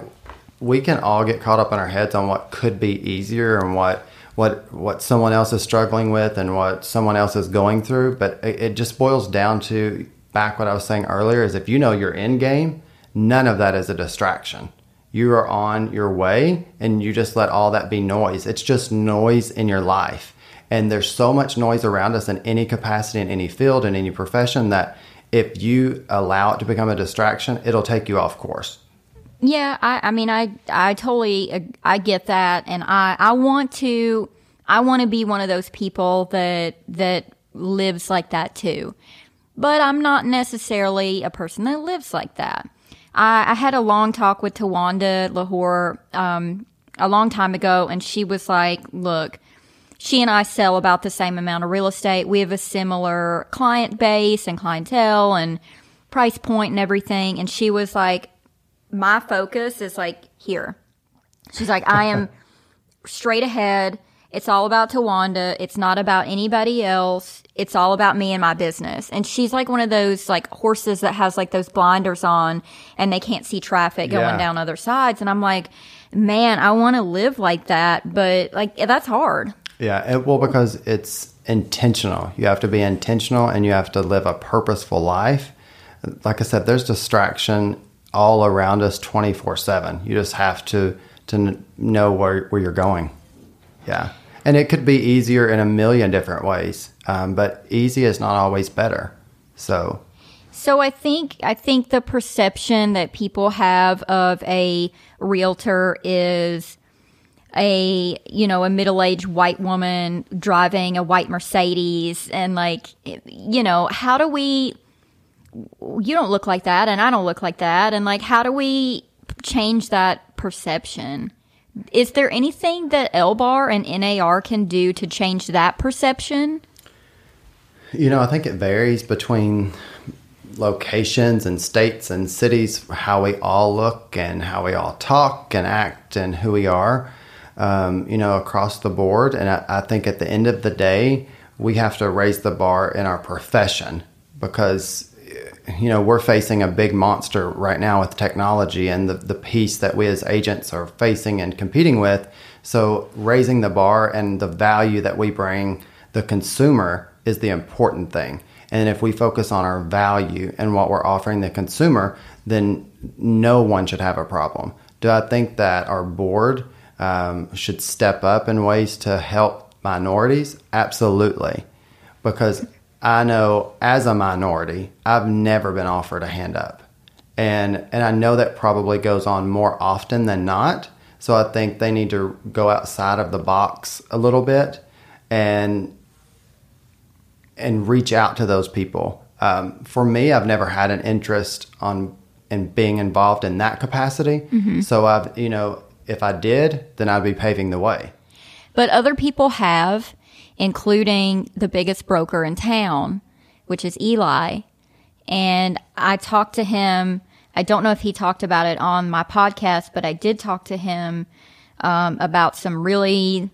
we can all get caught up in our heads on what could be easier and what what what someone else is struggling with and what someone else is going through, but it, it just boils down to back what I was saying earlier is if you know your end game, none of that is a distraction. You are on your way and you just let all that be noise. It's just noise in your life. And there's so much noise around us in any capacity, in any field, in any profession that if you allow it to become a distraction, it'll take you off course. Yeah, I, I mean, I, I totally, I get that, and I, I want to, I want to be one of those people that that lives like that too. But I'm not necessarily a person that lives like that. I, I had a long talk with Tawanda Lahore um, a long time ago, and she was like, "Look." She and I sell about the same amount of real estate. We have a similar client base and clientele and price point and everything. And she was like, my focus is like here. She's like, I am (laughs) straight ahead. It's all about Tawanda. It's not about anybody else. It's all about me and my business. And she's like one of those like horses that has like those blinders on and they can't see traffic going Yeah. down other sides. And I'm like, man, I want to live like that, but like that's hard. Yeah, it, well, because it's intentional. You have to be intentional and you have to live a purposeful life. Like I said, there's distraction all around us 24 7. You just have to, to know where, where you're going. Yeah. And it could be easier in a million different ways, um, but easy is not always better. So, So I think I think the perception that people have of a realtor is a you know a middle-aged white woman driving a white Mercedes and like you know how do we you don't look like that and I don't look like that. And like how do we change that perception? Is there anything that LBAR and NAR can do to change that perception? You know, I think it varies between locations and states and cities, how we all look and how we all talk and act and who we are, um, you know, across the board. And I, I think at the end of the day, we have to raise the bar in our profession because, you know, we're facing a big monster right now with technology and the, the piece that we as agents are facing and competing with. So raising the bar and the value that we bring the consumer is the important thing. And if we focus on our value and what we're offering the consumer, then no one should have a problem. Do I think that our board um, should step up in ways to help minorities? Absolutely. Because I know as a minority, I've never been offered a hand up. And, and I know that probably goes on more often than not. So I think they need to go outside of the box a little bit and and reach out to those people. Um, for me, I've never had an interest on in being involved in that capacity. So I've you know if I did, then I'd be paving the way. But other people have, including the biggest broker in town, which is Eli. And I talked to him. I don't know if he talked about it on my podcast, but I did talk to him um, about some really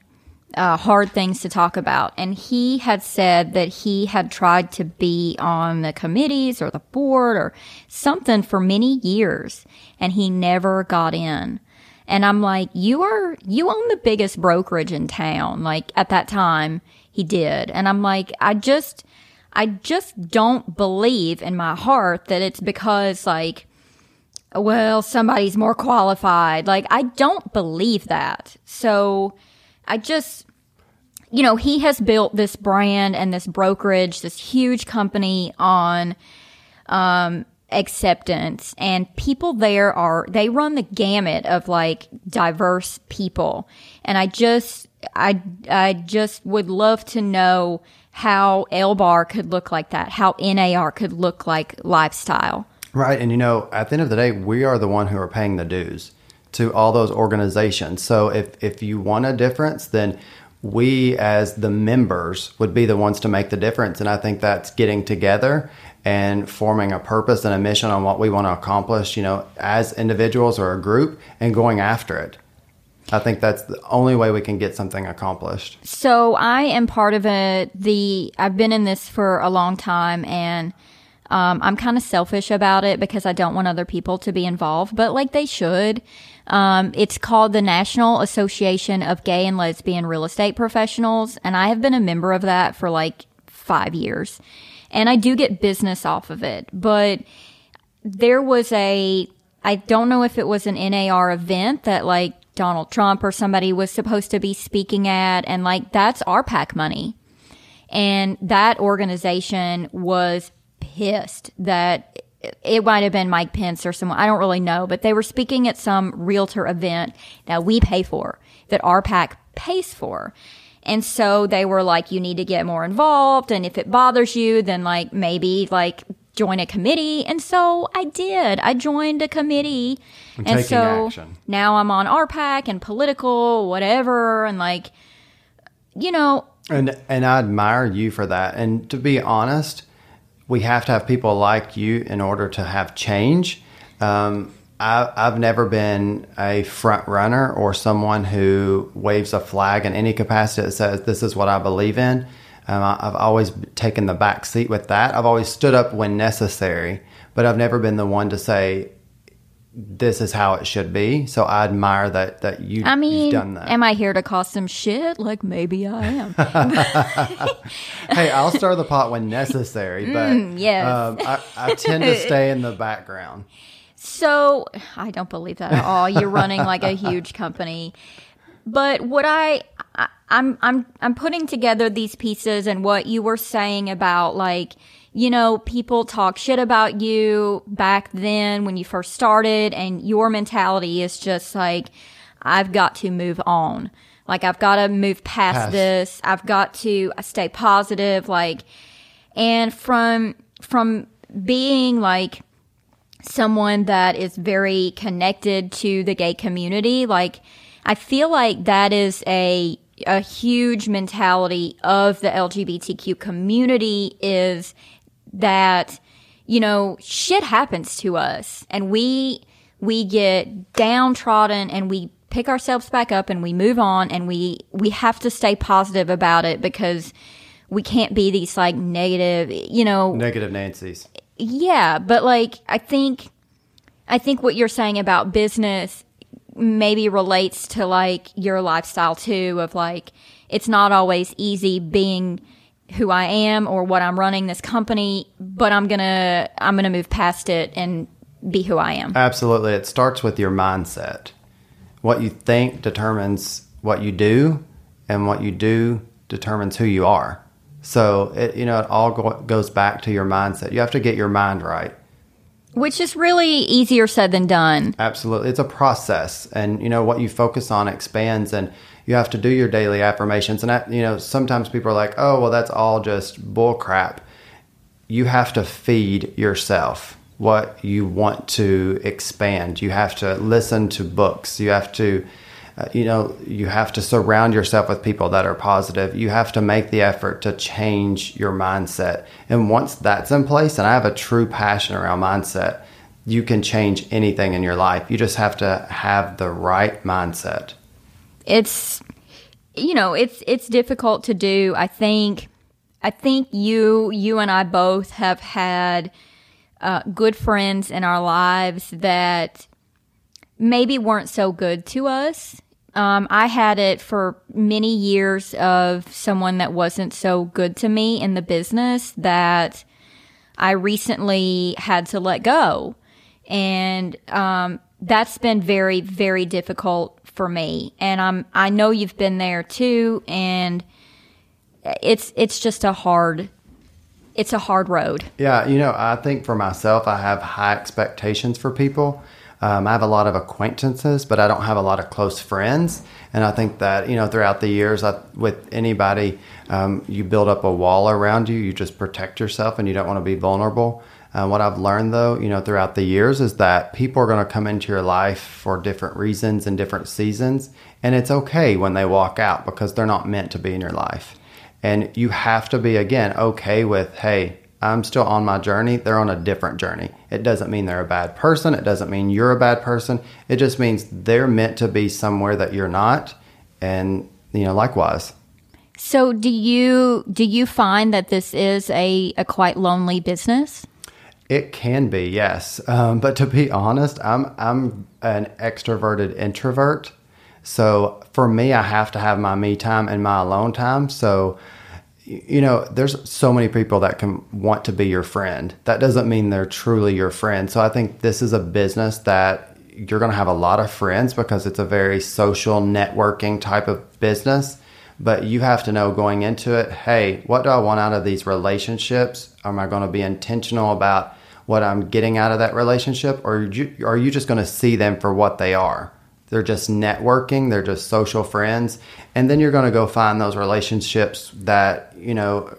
uh, hard things to talk about. And he had said that he had tried to be on the committees or the board or something for many years, and he never got in. And I'm like, you are, you own the biggest brokerage in town. Like at that time, he did. And I'm like, I just, I just don't believe in my heart that it's because like, well, somebody's more qualified. Like, I don't believe that. So I just, you know, he has built this brand and this brokerage, this huge company on, um, acceptance and people there are, they run the gamut of like diverse people. And I just, I, I just would love to know how LBAR could look like that, how NAR could look like lifestyle. Right. And you know, at the end of the day, we are the one who are paying the dues to all those organizations. So if, if you want a difference, then we as the members would be the ones to make the difference. And I think that's getting together and forming a purpose and a mission on what we want to accomplish, you know, as individuals or a group and going after it. I think that's the only way we can get something accomplished. So I am part of a the I've been in this for a long time and um, I'm kind of selfish about it because I don't want other people to be involved, but like they should. Um, it's called the National Association of Gay and Lesbian Real Estate Professionals, and I have been a member of that for like five years. And I do get business off of it, but there was a, I don't know if it was an NAR event that like Donald Trump or somebody was supposed to be speaking at. And like, that's RPAC money. And that organization was pissed that it might have been Mike Pence or someone. I don't really know, but they were speaking at some realtor event that we pay for, that RPAC pays for. And so they were like, you need to get more involved. And if it bothers you, then like maybe like join a committee. And so I did. I joined a committee. And and so action. now I'm on RPAC and political, whatever. And like, you know, And and I admire you for that. And to be honest, we have to have people like you in order to have change. Um, I, I've never been a front runner or someone who waves a flag in any capacity that says this is what I believe in. Um, I, I've always taken the back seat with that. I've always stood up when necessary, but I've never been the one to say this is how it should be. So I admire that that you I mean, you've done that. am I here to cause some shit? Like maybe I am. (laughs) hey, I'll stir the pot when necessary, but Mm, yes. um, I, I tend to stay in the background. So I don't believe that at all. You're running like a huge company. But what I, I I'm I'm I'm putting together these pieces and what you were saying about like you know people talk shit about you back then when you first started and your mentality is just like I've got to move on. Like I've got to move past Past. this. I've got to stay positive like and from from being like someone that is very connected to the gay community. Like, I feel like that is a a huge mentality of the LGBTQ community is that you know shit happens to us and we we get downtrodden and we pick ourselves back up and we move on and we we have to stay positive about it because we can't be these like negative you know Negative Nancy's. Yeah, but like I think I think what you're saying about business maybe relates to like your lifestyle too of like it's not always easy being who I am or what I'm running this company, but I'm going to I'm going to move past it and be who I am. Absolutely. It starts with your mindset. What you think determines what you do, and what you do determines who you are. So, it, you know, it all go, goes back to your mindset. You have to get your mind right. Which is really easier said than done. Absolutely. It's a process. And, you know, what you focus on expands and you have to do your daily affirmations. And, that, you know, sometimes people are like, oh, well, that's all just bull crap. You have to feed yourself what you want to expand. You have to listen to books. You have to, uh, you know, you have to surround yourself with people that are positive. You have to make the effort to change your mindset. And once that's in place, and I have a true passion around mindset, you can change anything in your life. You just have to have the right mindset. it's you know it's it's difficult to do i think i think you you and i both have had uh, good friends in our lives that maybe weren't so good to us. Um, i had it for many years of someone that wasn't so good to me in the business that i recently had to let go. And um, that's been very very difficult for me. And i'm i know you've been there too. And it's it's just a hard it's a hard road. Yeah, you know, I think for myself, I have high expectations for people. Um, I have a lot of acquaintances, but I don't have a lot of close friends. And I think that, you know, throughout the years, I, with anybody, um, you build up a wall around you. You just protect yourself and you don't want to be vulnerable. Uh, what I've learned, though, you know, throughout the years is that people are going to come into your life for different reasons and different seasons. And it's okay when they walk out because they're not meant to be in your life. And you have to be, again, okay with, hey, I'm still on my journey. They're on a different journey. It doesn't mean they're a bad person. It doesn't mean you're a bad person. It just means they're meant to be somewhere that you're not. And, you know, likewise. so do you do you find that this is a, a quite lonely business It can be, yes. Um, but to be honest, I'm I'm an extroverted introvert. So for me, I have to have my me time and my alone time. So you know, there's so many people that can want to be your friend. That doesn't mean they're truly your friend. So I think this is a business that you're going to have a lot of friends because it's a very social networking type of business. But you have to know going into it, hey, what do I want out of these relationships? Am I going to be intentional about what I'm getting out of that relationship, or are you, just going to see them for what they are? They're just networking, they're just social friends, and then you're going to go find those relationships that you know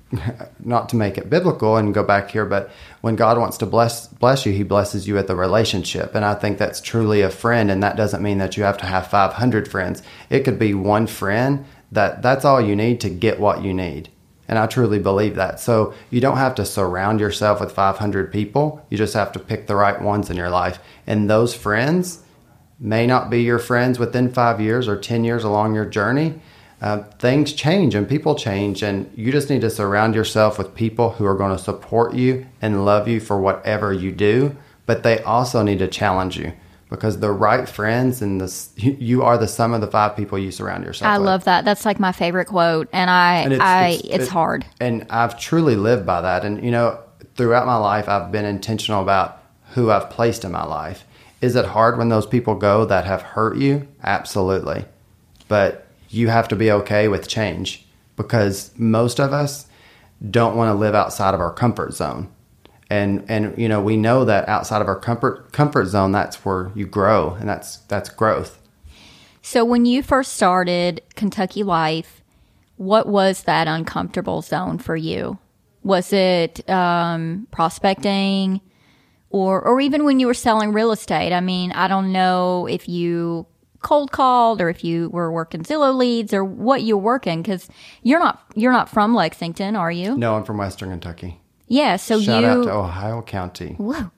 (laughs) not to make it biblical and go back here, but when God wants to bless bless you, He blesses you at the relationship, and I think that's truly a friend. And that doesn't mean that you have to have 500 friends. It could be one friend that that's all you need to get what you need. And I truly believe that. So you don't have to surround yourself with 500 people. You just have to pick the right ones in your life. And those friends may not be your friends within five years or 10 years along your journey uh, things change and people change, and you just need to surround yourself with people who are going to support you and love you for whatever you do. But they also need to challenge you because the right friends and the you are the sum of the five people you surround yourself. I with. love that. That's like my favorite quote, and I, and it's, I, it's, it's, hard. And I've truly lived by that. And you know, throughout my life, I've been intentional about who I've placed in my life. Is it hard when those people go that have hurt you? Absolutely, but you have to be okay with change because most of us don't want to live outside of our comfort zone. And and you know, we know that outside of our comfort comfort zone that's where you grow and that's that's growth. So when you first started Kentucky Life, what was that uncomfortable zone for you? Was it um, prospecting, or or even when you were selling real estate? I mean, I don't know if you cold called or if you were working Zillow leads or what you're working because you're not you're not from Lexington, are you? No, I'm from Western Kentucky. Yeah, so Shout you out to Ohio County. Whoa.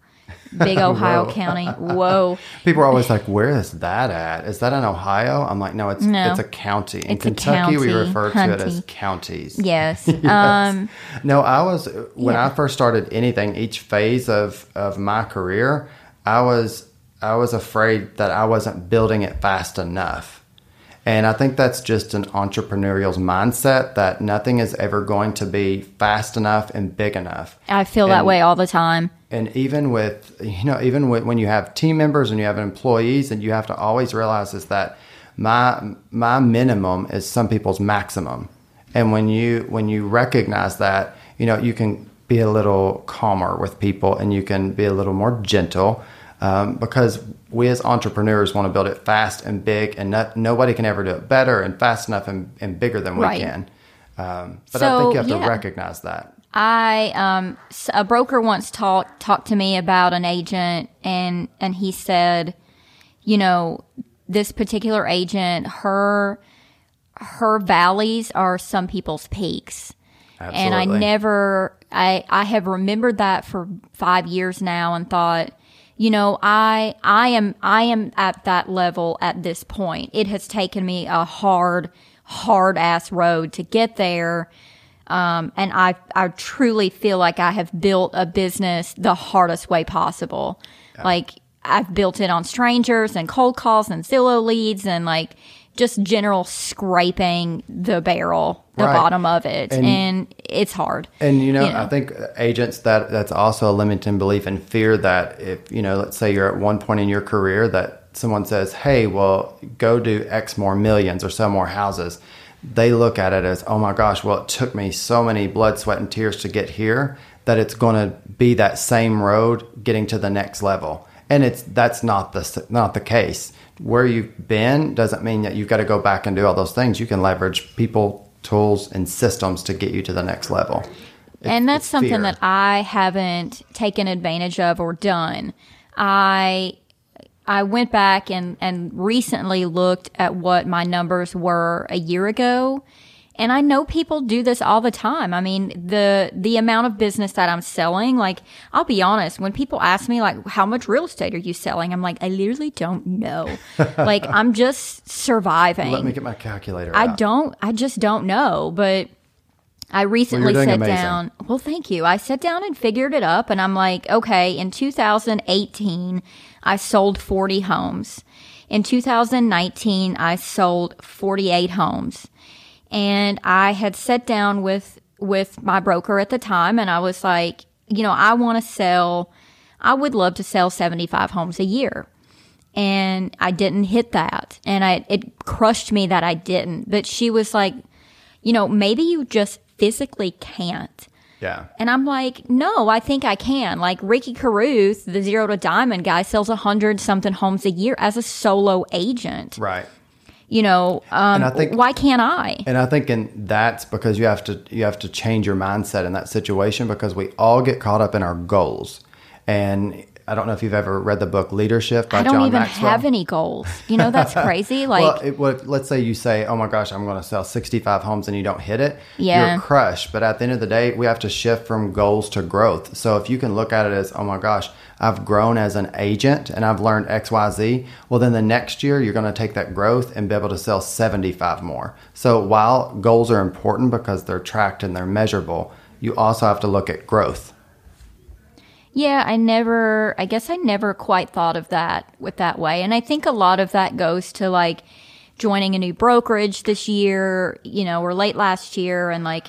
Big (laughs) Ohio County. Whoa. (laughs) People are always like, "Where is that at? Is that in Ohio?" I'm like, "No, it's no, it's a county. In it's Kentucky, county, we refer hunty. to it as counties." (laughs) Yes. yes. Um, no, I was when yeah. I first started anything. Each phase of of my career, I was I was afraid that I wasn't building it fast enough. And I think that's just an entrepreneurial's mindset that nothing is ever going to be fast enough and big enough. I feel and, that way all the time. And even with, you know, even with, when you have team members and you have employees, and you have to always realize is that my my minimum is some people's maximum. And when you when you recognize that, you know, you can be a little calmer with people and you can be a little more gentle um, because we as entrepreneurs want to build it fast and big, and not, nobody can ever do it better and fast enough and, and bigger than we Right. can. Um, but So, I think you have yeah. to recognize that. I um a broker once talked talked to me about an agent and and he said, you know, this particular agent, her her valleys are some people's peaks. And I never I I have remembered that for 5 years now and thought you know I I am I am at that level at this point. It has taken me a hard hard ass road to get there. Um, and I, I truly feel like I have built a business the hardest way possible. Like I've built it on strangers and cold calls and Zillow leads and like just general scraping the barrel, the Right. bottom of it. And- And, it's hard. And you know, You know. I think agents that that's also a limiting belief and fear that if you know, let's say you're at one point in your career that someone says, "Hey, well, go do X more millions or sell more houses," they look at it as, "Oh my gosh, well, it took me so many blood, sweat, and tears to get here that it's going to be that same road getting to the next level." And it's that's not the not the case. Where you've been doesn't mean that you've got to go back and do all those things. You can leverage people, tools, and systems to get you to the next level. It- and that's something fear. that I haven't taken advantage of or done. I I went back and and recently looked at what my numbers were a year ago. And I know people do this all the time. I mean, the the amount of business that I'm selling, like I'll be honest, when people ask me like how much real estate are you selling? I'm like, I literally don't know. (laughs) like I'm just surviving. Let me get my calculator. I out. don't. I just don't know. But I recently doing sat amazing. down. Well, thank you. I sat down and figured it up, and I'm like, okay. In 2018, I sold 40 homes. In 2019, I sold 48 homes, and I had sat down with with my broker at the time, and I was like, you know, I want to sell. I would love to sell 75 homes a year. and I didn't hit that. And I, it crushed me that I didn't. But she was like, you know, maybe you just physically can't. Yeah. And I'm like, no, I think I can. Like Ricky Carruth, the zero to diamond guy, sells a hundred something homes a year as a solo agent. Right. You know, um, And I think- why can't I? And I think and that's because you have to you have to change your mindset in that situation because we all get caught up in our goals. And I don't know if you've ever read the book Leadership by I don't John even Maxwell. have any goals. You know, that's (laughs) crazy. Like, well, it, what, let's say you say, "Oh my gosh, I'm going to sell 65 homes," and you don't hit it. Yeah. you're crushed. But at the end of the day, we have to shift from goals to growth. So if you can look at it as, "Oh my gosh, I've grown as an agent and I've learned XYZ, well, then the next year you're going to take that growth and be able to sell 75 more. So while goals are important because they're tracked and they're measurable, you also have to look at growth. Yeah, I never, I guess I never quite thought of that with that way. And I think a lot of that goes to like joining a new brokerage this year, you know, or late last year and like,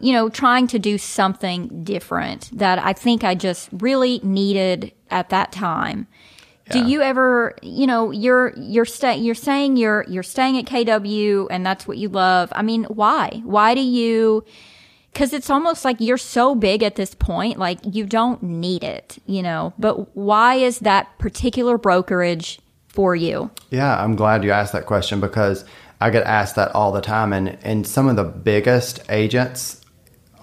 you know, trying to do something different that I think I just really needed at that time. Do you ever, you know, you're you're stay, you're saying you're you're staying at KW and that's what you love. I mean, why? Why do you because it's almost like you're so big at this point, like you don't need it, you know. But why is that particular brokerage for you? Yeah, I'm glad you asked that question because I get asked that all the time. And, and some of the biggest agents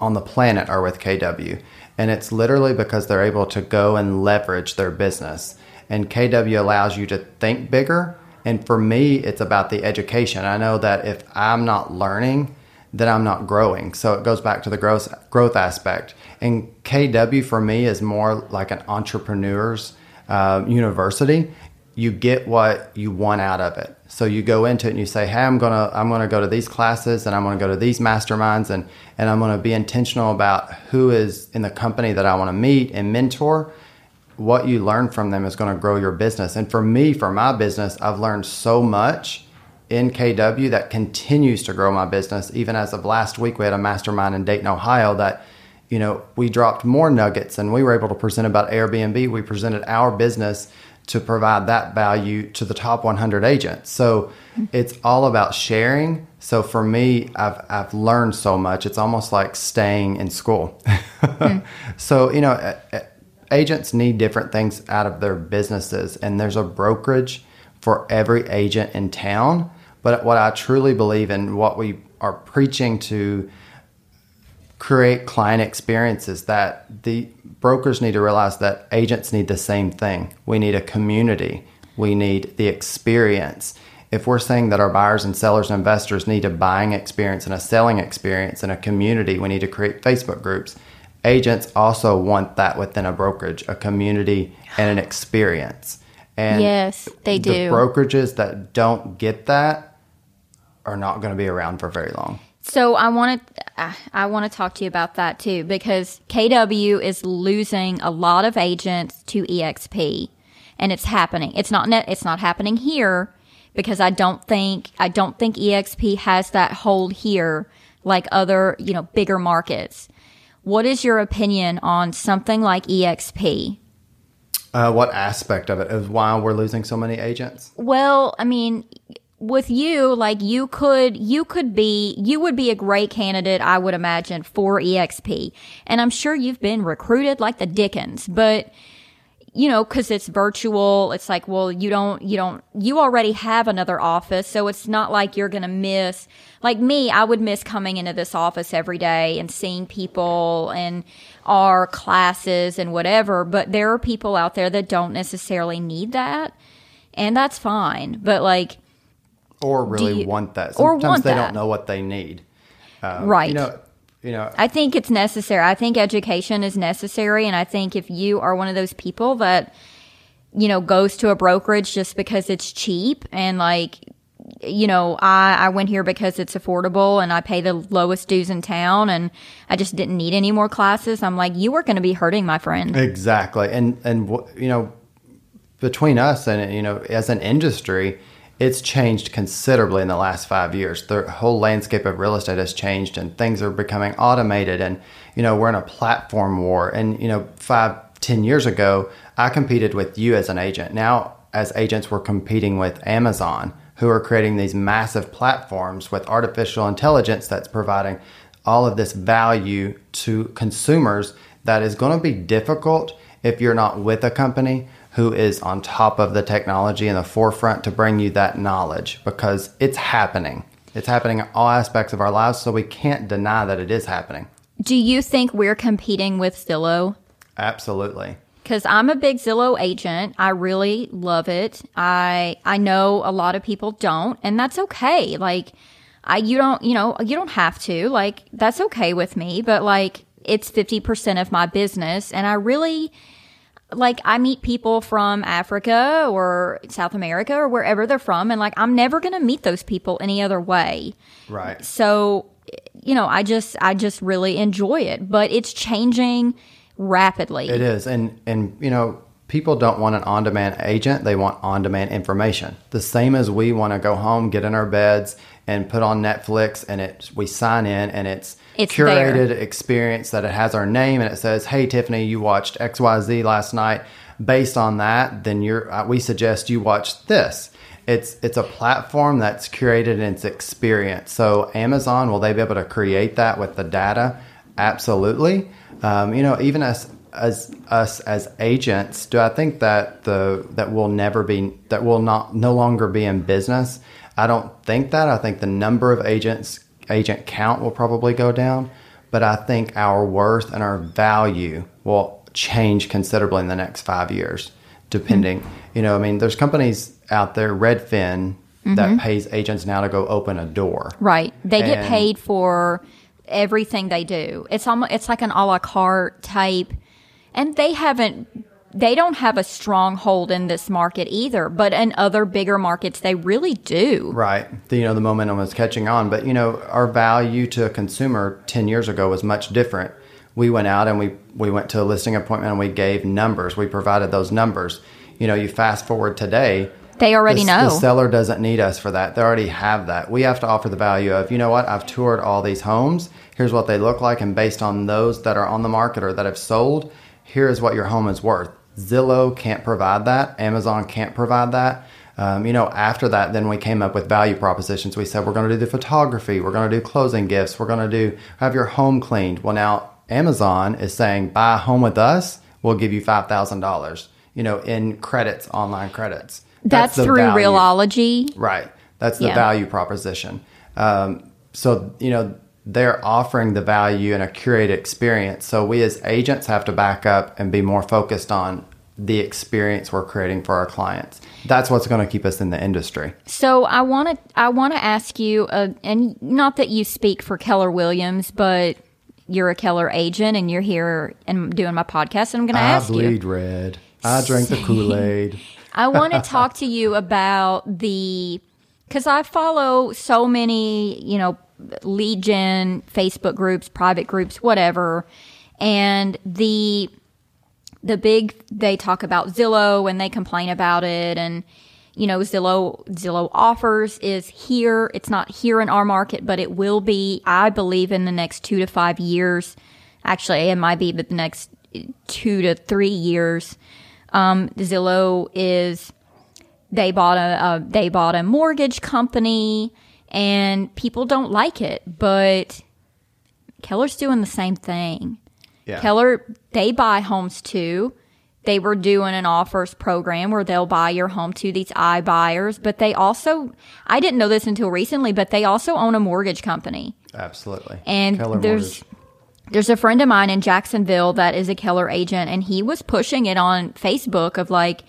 on the planet are with KW. And it's literally because they're able to go and leverage their business. And KW allows you to think bigger. And for me, it's about the education. I know that if I'm not learning, then I'm not growing. So it goes back to the growth growth aspect. And KW for me is more like an entrepreneur's uh, university. You get what you want out of it. So you go into it and you say, "Hey, I'm gonna I'm gonna go to these classes and I'm gonna go to these masterminds and and I'm gonna be intentional about who is in the company that I want to meet and mentor." What you learn from them is going to grow your business. And for me, for my business, I've learned so much in KW that continues to grow my business. Even as of last week, we had a mastermind in Dayton, Ohio that, you know, we dropped more nuggets and we were able to present about Airbnb. We presented our business to provide that value to the top 100 agents. So it's all about sharing. So for me, I've, I've learned so much. It's almost like staying in school. Hmm. (laughs) So, you know, agents need different things out of their businesses, and there's a brokerage for every agent in town. But what I truly believe in, what we are preaching to create client experiences, that the brokers need to realize that agents need the same thing. We need a community, we need the experience. If we're saying that our buyers and sellers and investors need a buying experience and a selling experience and a community, we need to create Facebook groups. Agents also want that within a brokerage, a community and an experience. And Yes, they the do. brokerages that don't get that are not going to be around for very long. So I want to I want to talk to you about that too because KW is losing a lot of agents to EXP and it's happening. It's not net, it's not happening here because I don't think I don't think EXP has that hold here like other, you know, bigger markets. What is your opinion on something like EXP? Uh, what aspect of it is why we're losing so many agents? Well, I mean, with you, like you could, you could be, you would be a great candidate, I would imagine, for EXP. And I'm sure you've been recruited like the Dickens, but you know, cause it's virtual. It's like, well, you don't, you don't, you already have another office. So it's not like you're going to miss, like me, I would miss coming into this office every day and seeing people and our classes and whatever. But there are people out there that don't necessarily need that. And that's fine. But like, Or really you- want that? or Sometimes want they that. don't know what they need. Um, right. You know, you know, I think it's necessary. I think education is necessary. And I think if you are one of those people that, you know, goes to a brokerage just because it's cheap and like, you know, I, I went here because it's affordable and I pay the lowest dues in town and I just didn't need any more classes. I'm like, you are going to be hurting my friend. Exactly, and and you know, between us and you know, as an industry, it's changed considerably in the last five years. The whole landscape of real estate has changed, and things are becoming automated. And you know, we're in a platform war. And you know, five, ten years ago, I competed with you as an agent. Now, as agents we're competing with Amazon, who are creating these massive platforms with artificial intelligence that's providing all of this value to consumers that is going to be difficult if you're not with a company who is on top of the technology in the forefront to bring you that knowledge because it's happening. It's happening in all aspects of our lives, so we can't deny that it is happening. Do you think we're competing with Zillow? Absolutely. Because I'm a big Zillow agent. I really love it. I I know a lot of people don't, and that's okay. Like I you don't you know you don't have to. Like that's okay with me. But like it's fifty percent of my business, and I really like I meet people from Africa or South America or wherever they're from, and like I'm never gonna meet those people any other way. Right. So, you know, I just I just really enjoy it, but it's changing rapidly. It is, and and you know, people don't want an on-demand agent; they want on-demand information. The same as we want to go home, get in our beds, and put on Netflix, and it we sign in, and it's, It's curated there. experience that it has our name, and it says, "Hey, Tiffany, you watched X Y Z last night." Based on that, then you're uh, we suggest you watch this. It's it's a platform that's curated in its experience. So Amazon will they be able to create that with the data? Absolutely. Um, you know, even as as us as agents, do I think that the that will never be that will not no longer be in business? I don't think that. I think the number of agents agent count will probably go down, but I think our worth and our value will change considerably in the next five years, depending. You know, I mean, there's companies out there, Redfin, that mm-hmm. pays agents now to go open a door. Right. They get paid for everything they do. It's almost it's like an a la carte type, and they haven't. They don't have a strong hold in this market either, but in other bigger markets, they really do. Right. The, you know, the momentum is catching on. But, you know, our value to a consumer 10 years ago was much different. We went out and we, we went to a listing appointment and we gave numbers. We provided those numbers. You know, you fast forward today. They already the, know. The seller doesn't need us for that. They already have that. We have to offer the value of, you know what, I've toured all these homes. Here's what they look like. And based on those that are on the market or that have sold, here's what your home is worth. Zillow can't provide that. Amazon can't provide that. Um, you know, after that, then we came up with value propositions. We said we're going to do the photography, we're going to do closing gifts, we're going to do have your home cleaned. Well, now Amazon is saying buy a home with us, we'll give you five thousand dollars. You know, in credits, online credits. That's, the through value. Realogy. Right. That's the Yeah. value proposition. Um, so, you know, they're offering the value in a curated experience. So, we as agents have to back up and be more focused on the experience we're creating for our clients. That's what's going to keep us in the industry. So I want to I want to ask you, uh, and not that you speak for Keller Williams, but you're a Keller agent and you're here and doing my podcast, and I'm going to ask you. I bleed red. I drink the (laughs) Kool Aid. I want to (laughs) talk to you about the because I follow so many, you know, lead gen Facebook groups, private groups, whatever, and the the big they talk about Zillow and they complain about it. And you know Zillow Zillow offers is here. It's not here in our market but it will be I believe in the next 2 to 5 years. Actually it might be the next 2 to 3 years. Um, Zillow is they bought a, they bought a mortgage company and people don't like it but Keller's doing the same thing Yeah. Keller, they buy homes too. They were doing an offers program where they'll buy your home to these i buyers, but they also, I didn't know this until recently, but they also own a mortgage company. Absolutely. And Keller there's, Mortgage. there's a friend of mine in Jacksonville that is a Keller agent and he was pushing it on Facebook of like,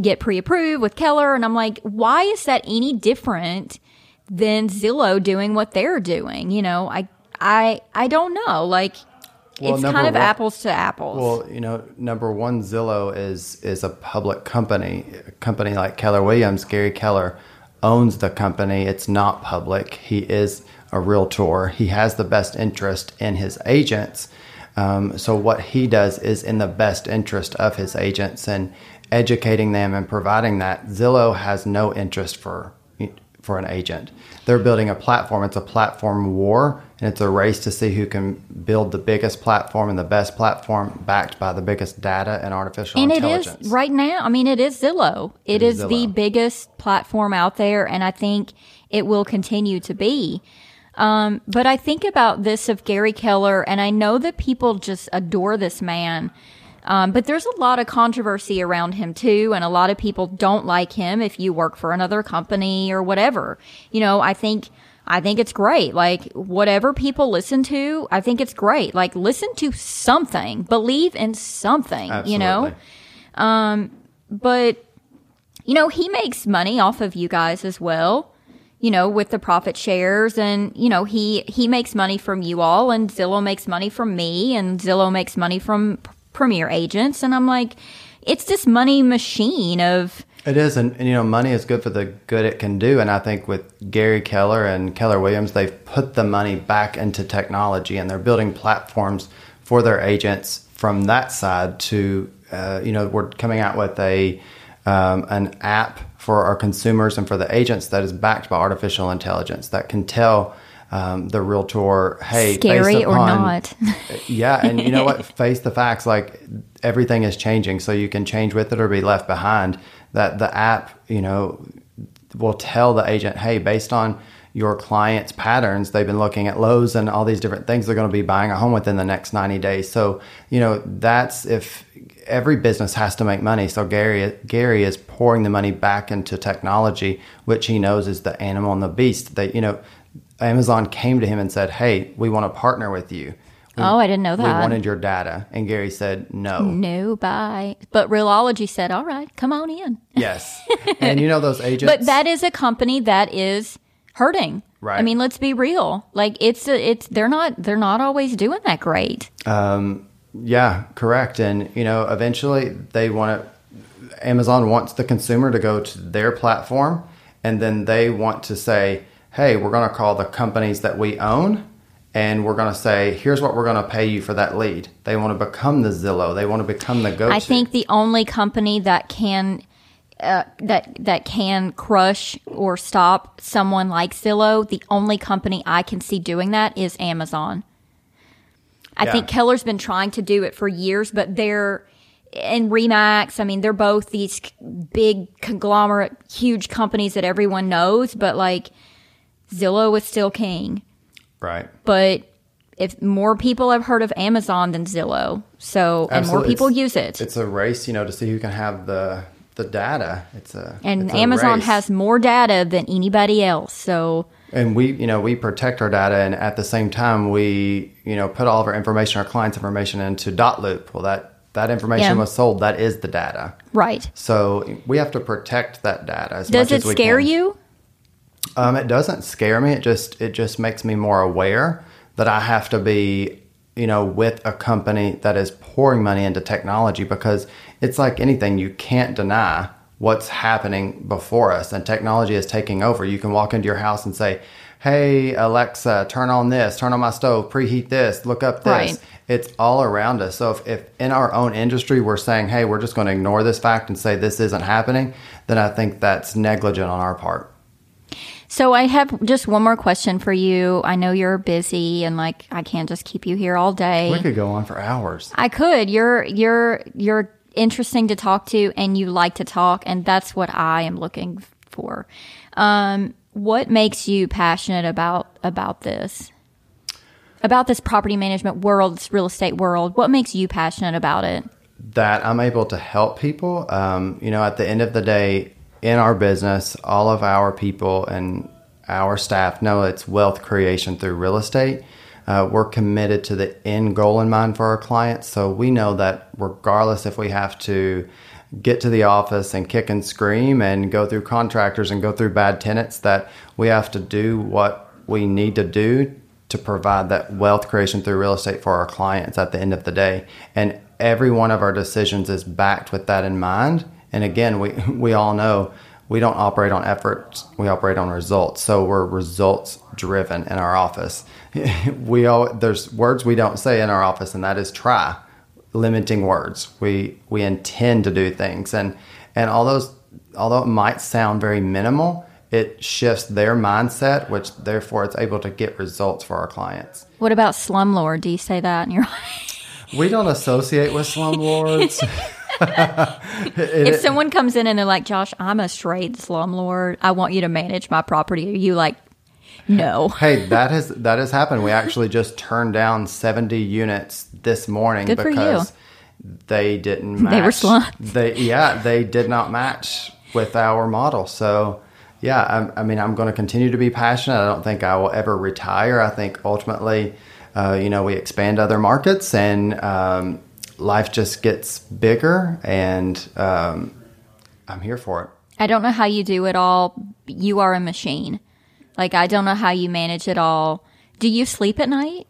get pre-approved with Keller. And I'm like, why is that any different than Zillow doing what they're doing? You know, I, I, I don't know. Like, Well, it's kind of one- apples to apples. Well, you know, number one, Zillow is is a public company. A company like Keller Williams, Gary Keller owns the company. It's not public. He is a realtor. He has the best interest in his agents. Um, so what he does is in the best interest of his agents and educating them and providing that. Zillow has no interest for for an agent. They're building a platform. It's a platform war. and it's a race to see who can build the biggest platform and the best platform backed by the biggest data and artificial and intelligence. And it is right now. I mean, it is Zillow. It it is is, the biggest platform out there, and I think it will continue to be. Um, but I think about this of Gary Keller, and I know that people just adore this man. Um, but there's a lot of controversy around him too, and a lot of people don't like him if you work for another company or whatever. You know, I think I think it's great. Like whatever people listen to, I think it's great. Like listen to something, believe in something. You know, Absolutely. but you know he makes money off of you guys as well you know with the profit shares and you know he he makes money from you all and zillow makes money from me and zillow makes money from premier agents and i'm like it's this money machine of It is, and, and you know, money is good for the good it can do. And I think with Gary Keller and Keller Williams, they've put the money back into technology, and they're building platforms for their agents from that side. To uh, you know, we're coming out with a um, an app for our consumers and for the agents that is backed by artificial intelligence that can tell. Um, the realtor, hey, scary or not (laughs) yeah, and you know what? Face the facts. Like everything is changing, so you can change with it or be left behind. That the app, you know, will tell the agent, hey, based on your client's patterns, they've been looking at lows and all these different things. They're going to be buying a home within the next ninety days. So you know, that's if every business has to make money. So Gary Gary is pouring the money back into technology, which he knows is the animal and the beast. That you know, Amazon came to him and said, hey, we want to partner with you. oh i didn't know that. We wanted your data. And Gary said, no. no bye but realogy said all right come on in Yes. and you know those (laughs) agents? But that is a company that is hurting. Right. I mean, let's be real. Like it's a, it's they're not they're not always doing that great. Um. Yeah, correct. And, you know, eventually they want to, Amazon wants the consumer to go to their platform and then they want to say, hey, we're going to call the companies that we own and we're going to say, here's what we're going to pay you for that lead. They want to become the Zillow. They want to become the go. I think the only company that can uh, that that can crush or stop someone like Zillow, the only company I can see doing that is Amazon. I Yeah. think Keller's been trying to do it for years, but they're and Remax. I mean, they're both these big conglomerate, huge companies that everyone knows. But like Zillow was still king. Right. But if more people have heard of Amazon than Zillow, so and more people It's- use it. It's a race, you know, to see who can have the the data. It's a And it's a Amazon race. has more data than anybody else. So and we you know we protect our data and at the same time we you know put all of our information our clients information into dotloop well that that information Yeah. was sold that is the data right. so we have to protect that data as Does much it as we scare can. you? Um, it doesn't scare me. It just it just makes me more aware that i have to be you know with a company that is pouring money into technology because it's like anything. You can't deny what's happening before us and technology is taking over. You can walk into your house and say hey alexa turn on this turn on my stove preheat this look up this. Right. it's all around us. So if, if in our own industry we're saying hey we're just going to ignore this fact and say this isn't happening then i think that's negligent on our part So I have just one more question for you. I know you're busy and like I can't just keep you here all day. we could go on for hours I could. You're you're you're interesting to talk to and you like to talk and that's what I am looking for. Um what makes you passionate about about this? About this property management world, this real estate world. What makes you passionate about it? that I'm able to help people. Um, you know, at the end of the day, in our business, all of our people and our staff know it's wealth creation through real estate. Uh, we're committed to the end goal in mind for our clients. So we know that regardless if we have to get to the office and kick and scream and go through contractors and go through bad tenants, that we have to do what we need to do to provide that wealth creation through real estate for our clients at the end of the day. And every one of our decisions is backed with that in mind. And again, we, we all know we don't operate on efforts, we operate on results. So we're results driven in our office. (laughs) we all, there's words we don't say in our office, and that is try, limiting words. We, we intend to do things. And, and all those, although it might sound very minimal, it shifts their mindset, which therefore it's able to get results for our clients. What about slumlord? Do you say that in your office? (laughs) We don't associate with slumlords. (laughs) (laughs) if someone comes in and they're like, Josh, I'm a straight slumlord. I want you to manage my property. Are you like, no? hey, that has that has happened. We actually just turned down 70 units this morning Good because they didn't match. They were sluts. They yeah, they did not match with our model. So yeah, I, I mean, I'm going to continue to be passionate. I don't think I will ever retire. I think ultimately, uh, you know, we expand other markets and um, life just gets bigger, and um, I'm here for it. I don't know how you do it all. You are a machine. Like, I don't know how you manage it all. Do you sleep at night?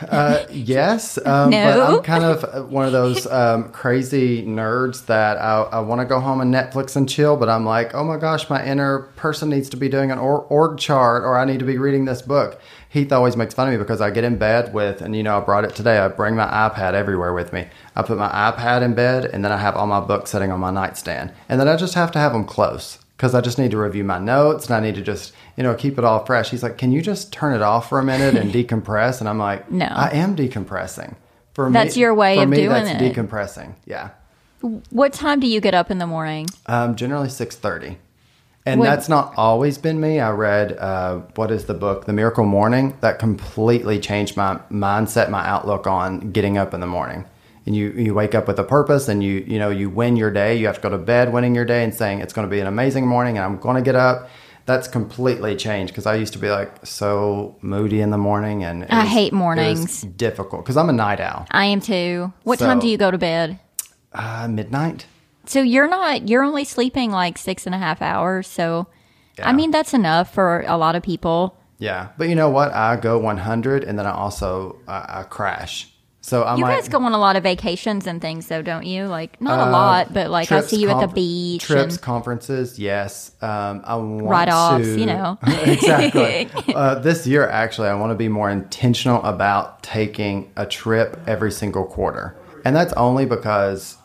Uh, (laughs) yes, um, No. but I'm kind of one of those um, crazy nerds that I, I want to go home and Netflix and chill, but I'm like, oh my gosh, my inner person needs to be doing an org chart, or I need to be reading this book. Heath always makes fun of me because I get in bed with, and you know, I brought it today. I bring my iPad everywhere with me. I put my iPad in bed, and then I have all my books sitting on my nightstand, and then I just have to have them close because I just need to review my notes and I need to just, you know, keep it all fresh. He's like, Can you just turn it off for a minute and (laughs) decompress? And I'm like, No. I am decompressing. For That's me, your way of me, doing that's it. decompressing. Yeah. What time do you get up in the morning? Um, generally 6.30. And that's not always been me. I read, uh, what is the book? The Miracle Morning. That completely changed my mindset, my outlook on getting up in the morning. And you, you wake up with a purpose and you, you know, you win your day. You have to go to bed winning your day and saying it's going to be an amazing morning and I'm going to get up. That's completely changed because I used to be like so moody in the morning and I was- hate mornings. difficult because I'm a night owl. I am too. What time do you go to bed? Uh, midnight. So you're not, you're only sleeping like six and a half hours. So, Yeah. I mean, that's enough for a lot of people. Yeah, but you know what? I go 100, and then I also I, I crash. So I'm You guys go on a lot of vacations and things, though, don't you? Like, not a lot, but like I Uh, see you at the beach. Trips, conferences, yes. Um, I want Write-offs, to, you know. (laughs) exactly. (laughs) Uh, this year, actually, I want to be more intentional about taking a trip every single quarter, and that's only because.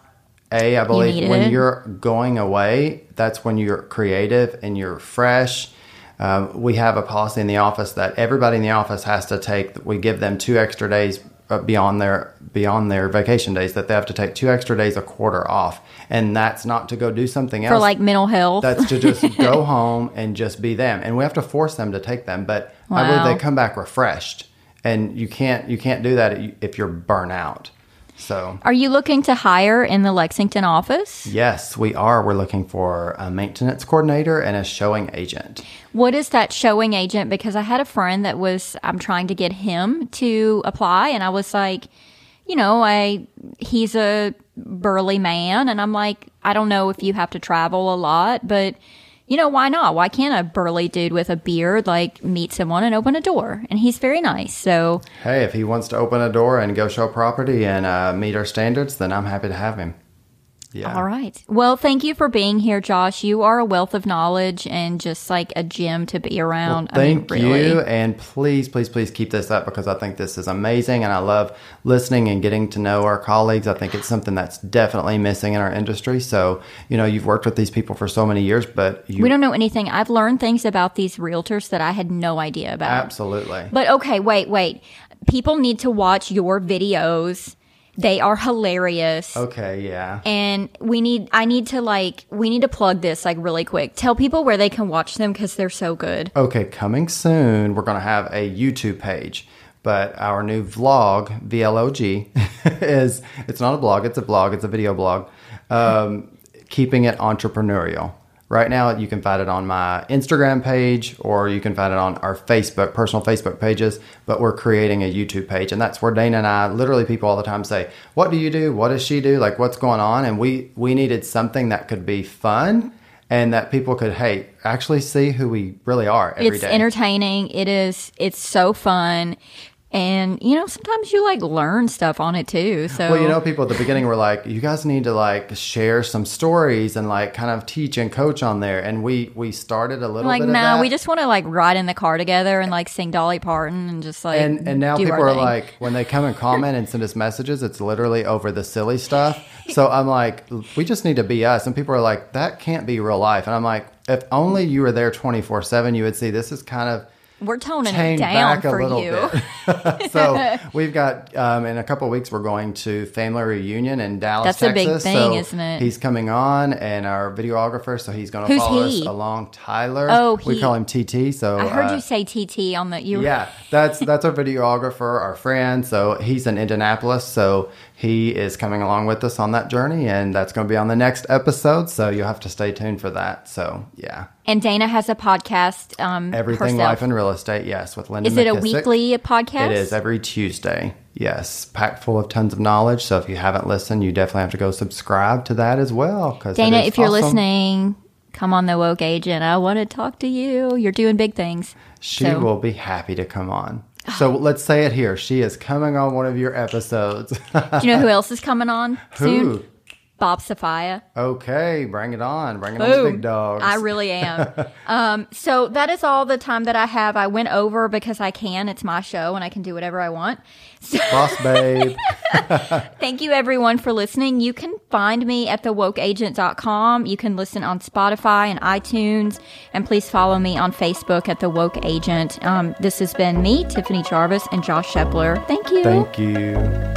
A, I believe when it. you're going away, that's when you're creative and you're fresh. Um, we have a policy in the office that everybody in the office has to take. We give them two extra days uh, beyond their beyond their vacation days. That they have to take two extra days a quarter off, and that's not to go do something else. for like mental health. that's to just (laughs) go home and just be them. And we have to force them to take them, but I believe they come back refreshed. And you can't you can't do that if you're burnt out. So Are you looking to hire in the Lexington office? Yes, we are. We're looking for a maintenance coordinator and a showing agent. What is that showing agent? Because I had a friend that was, I'm trying to get him to apply, and I was like, you know, I he's a burly man, and I'm like, I don't know if you have to travel a lot, but you know, why not? Why can't a burly dude with a beard like meet someone and open a door? And he's very nice, so Hey, if he wants to open a door and go show property and uh, meet our standards, then I'm happy to have him. Yeah. All right. Well, thank you for being here, Josh. You are a wealth of knowledge and just like a gem to be around. Thank I mean, really. you, and please, please, please keep this up because I think this is amazing, and I love listening and getting to know our colleagues. I think it's something that's definitely missing in our industry. So, you know, you've worked with these people for so many years, but you We don't know anything. I've learned things about these realtors that I had no idea about. absolutely. But okay, wait, wait. People need to watch your videos. They are hilarious. Okay, yeah. And we need, I need to like, we need to plug this like really quick. Tell people where they can watch them because they're so good. Okay, coming soon, we're going to have a YouTube page. But our new vlog, VLOG, (laughs) is it's not a blog, it's a blog, it's a video blog, um, keeping it entrepreneurial. Right now, you can find it on my Instagram page or you can find it on our Facebook, personal Facebook pages. But we're creating a YouTube page, and that's where Dana and I literally people all the time say, What do you do? What does she do? Like, what's going on? And we, we needed something that could be fun and that people could, hey, actually see who we really are every day. it's entertaining. It is, it's so fun. And you know, sometimes you like learn stuff on it too. So Well, you know, people at the beginning were like, "You guys need to like share some stories and like kind of teach and coach on there." And we we started a little like, no, we just want to like ride in the car together and like sing Dolly Parton and just like and and now people are thing. like when they come and comment and send us messages, it's literally over the silly stuff. (laughs) So I'm like, we just need to be us. And people are like, that can't be real life. And I'm like, if only you were there 24 seven, you would see this is kind of we're toning it down for you. (laughs) so we've got um, in a couple of weeks we're going to family reunion in Dallas, That's a big thing, so isn't it? He's coming on, and our videographer, so he's going to follow he? us along. Tyler, Oh, we call him TT. So I heard uh, you say TT on the you. yeah, that's that's our videographer, our friend. So he's in Indianapolis. So he is coming along with us on that journey, and that's going to be on the next episode. So you'll have to stay tuned for that. So yeah, And Dana has a podcast. Um, everything herself. life and real estate. Yes, with Linda. Is it a weekly podcast? It is every Tuesday. Yes, packed full of tons of knowledge. So if you haven't listened, you definitely have to go subscribe to that as well. Because Dana, if you're listening, come on the woke agent. I want to talk to you. You're doing big things. she so- will be happy to come on. So let's say it here. She is coming on one of your episodes. Do you know who (laughs) else is coming on soon? Who? Bob Sophia. Okay, bring it on. Bring it on the big dogs. I really am. (laughs) um, so that is all the time that I have. I went over because I can. It's my show and I can do whatever I want. So (laughs) Boss babe. (laughs) thank you everyone for listening. You can find me at thewokeagent.com. You can listen on Spotify and iTunes. And please follow me on Facebook at The Woke Agent. Um, this has been me, Tiffany Jarvis, and Josh Shepler. Thank you. Thank you.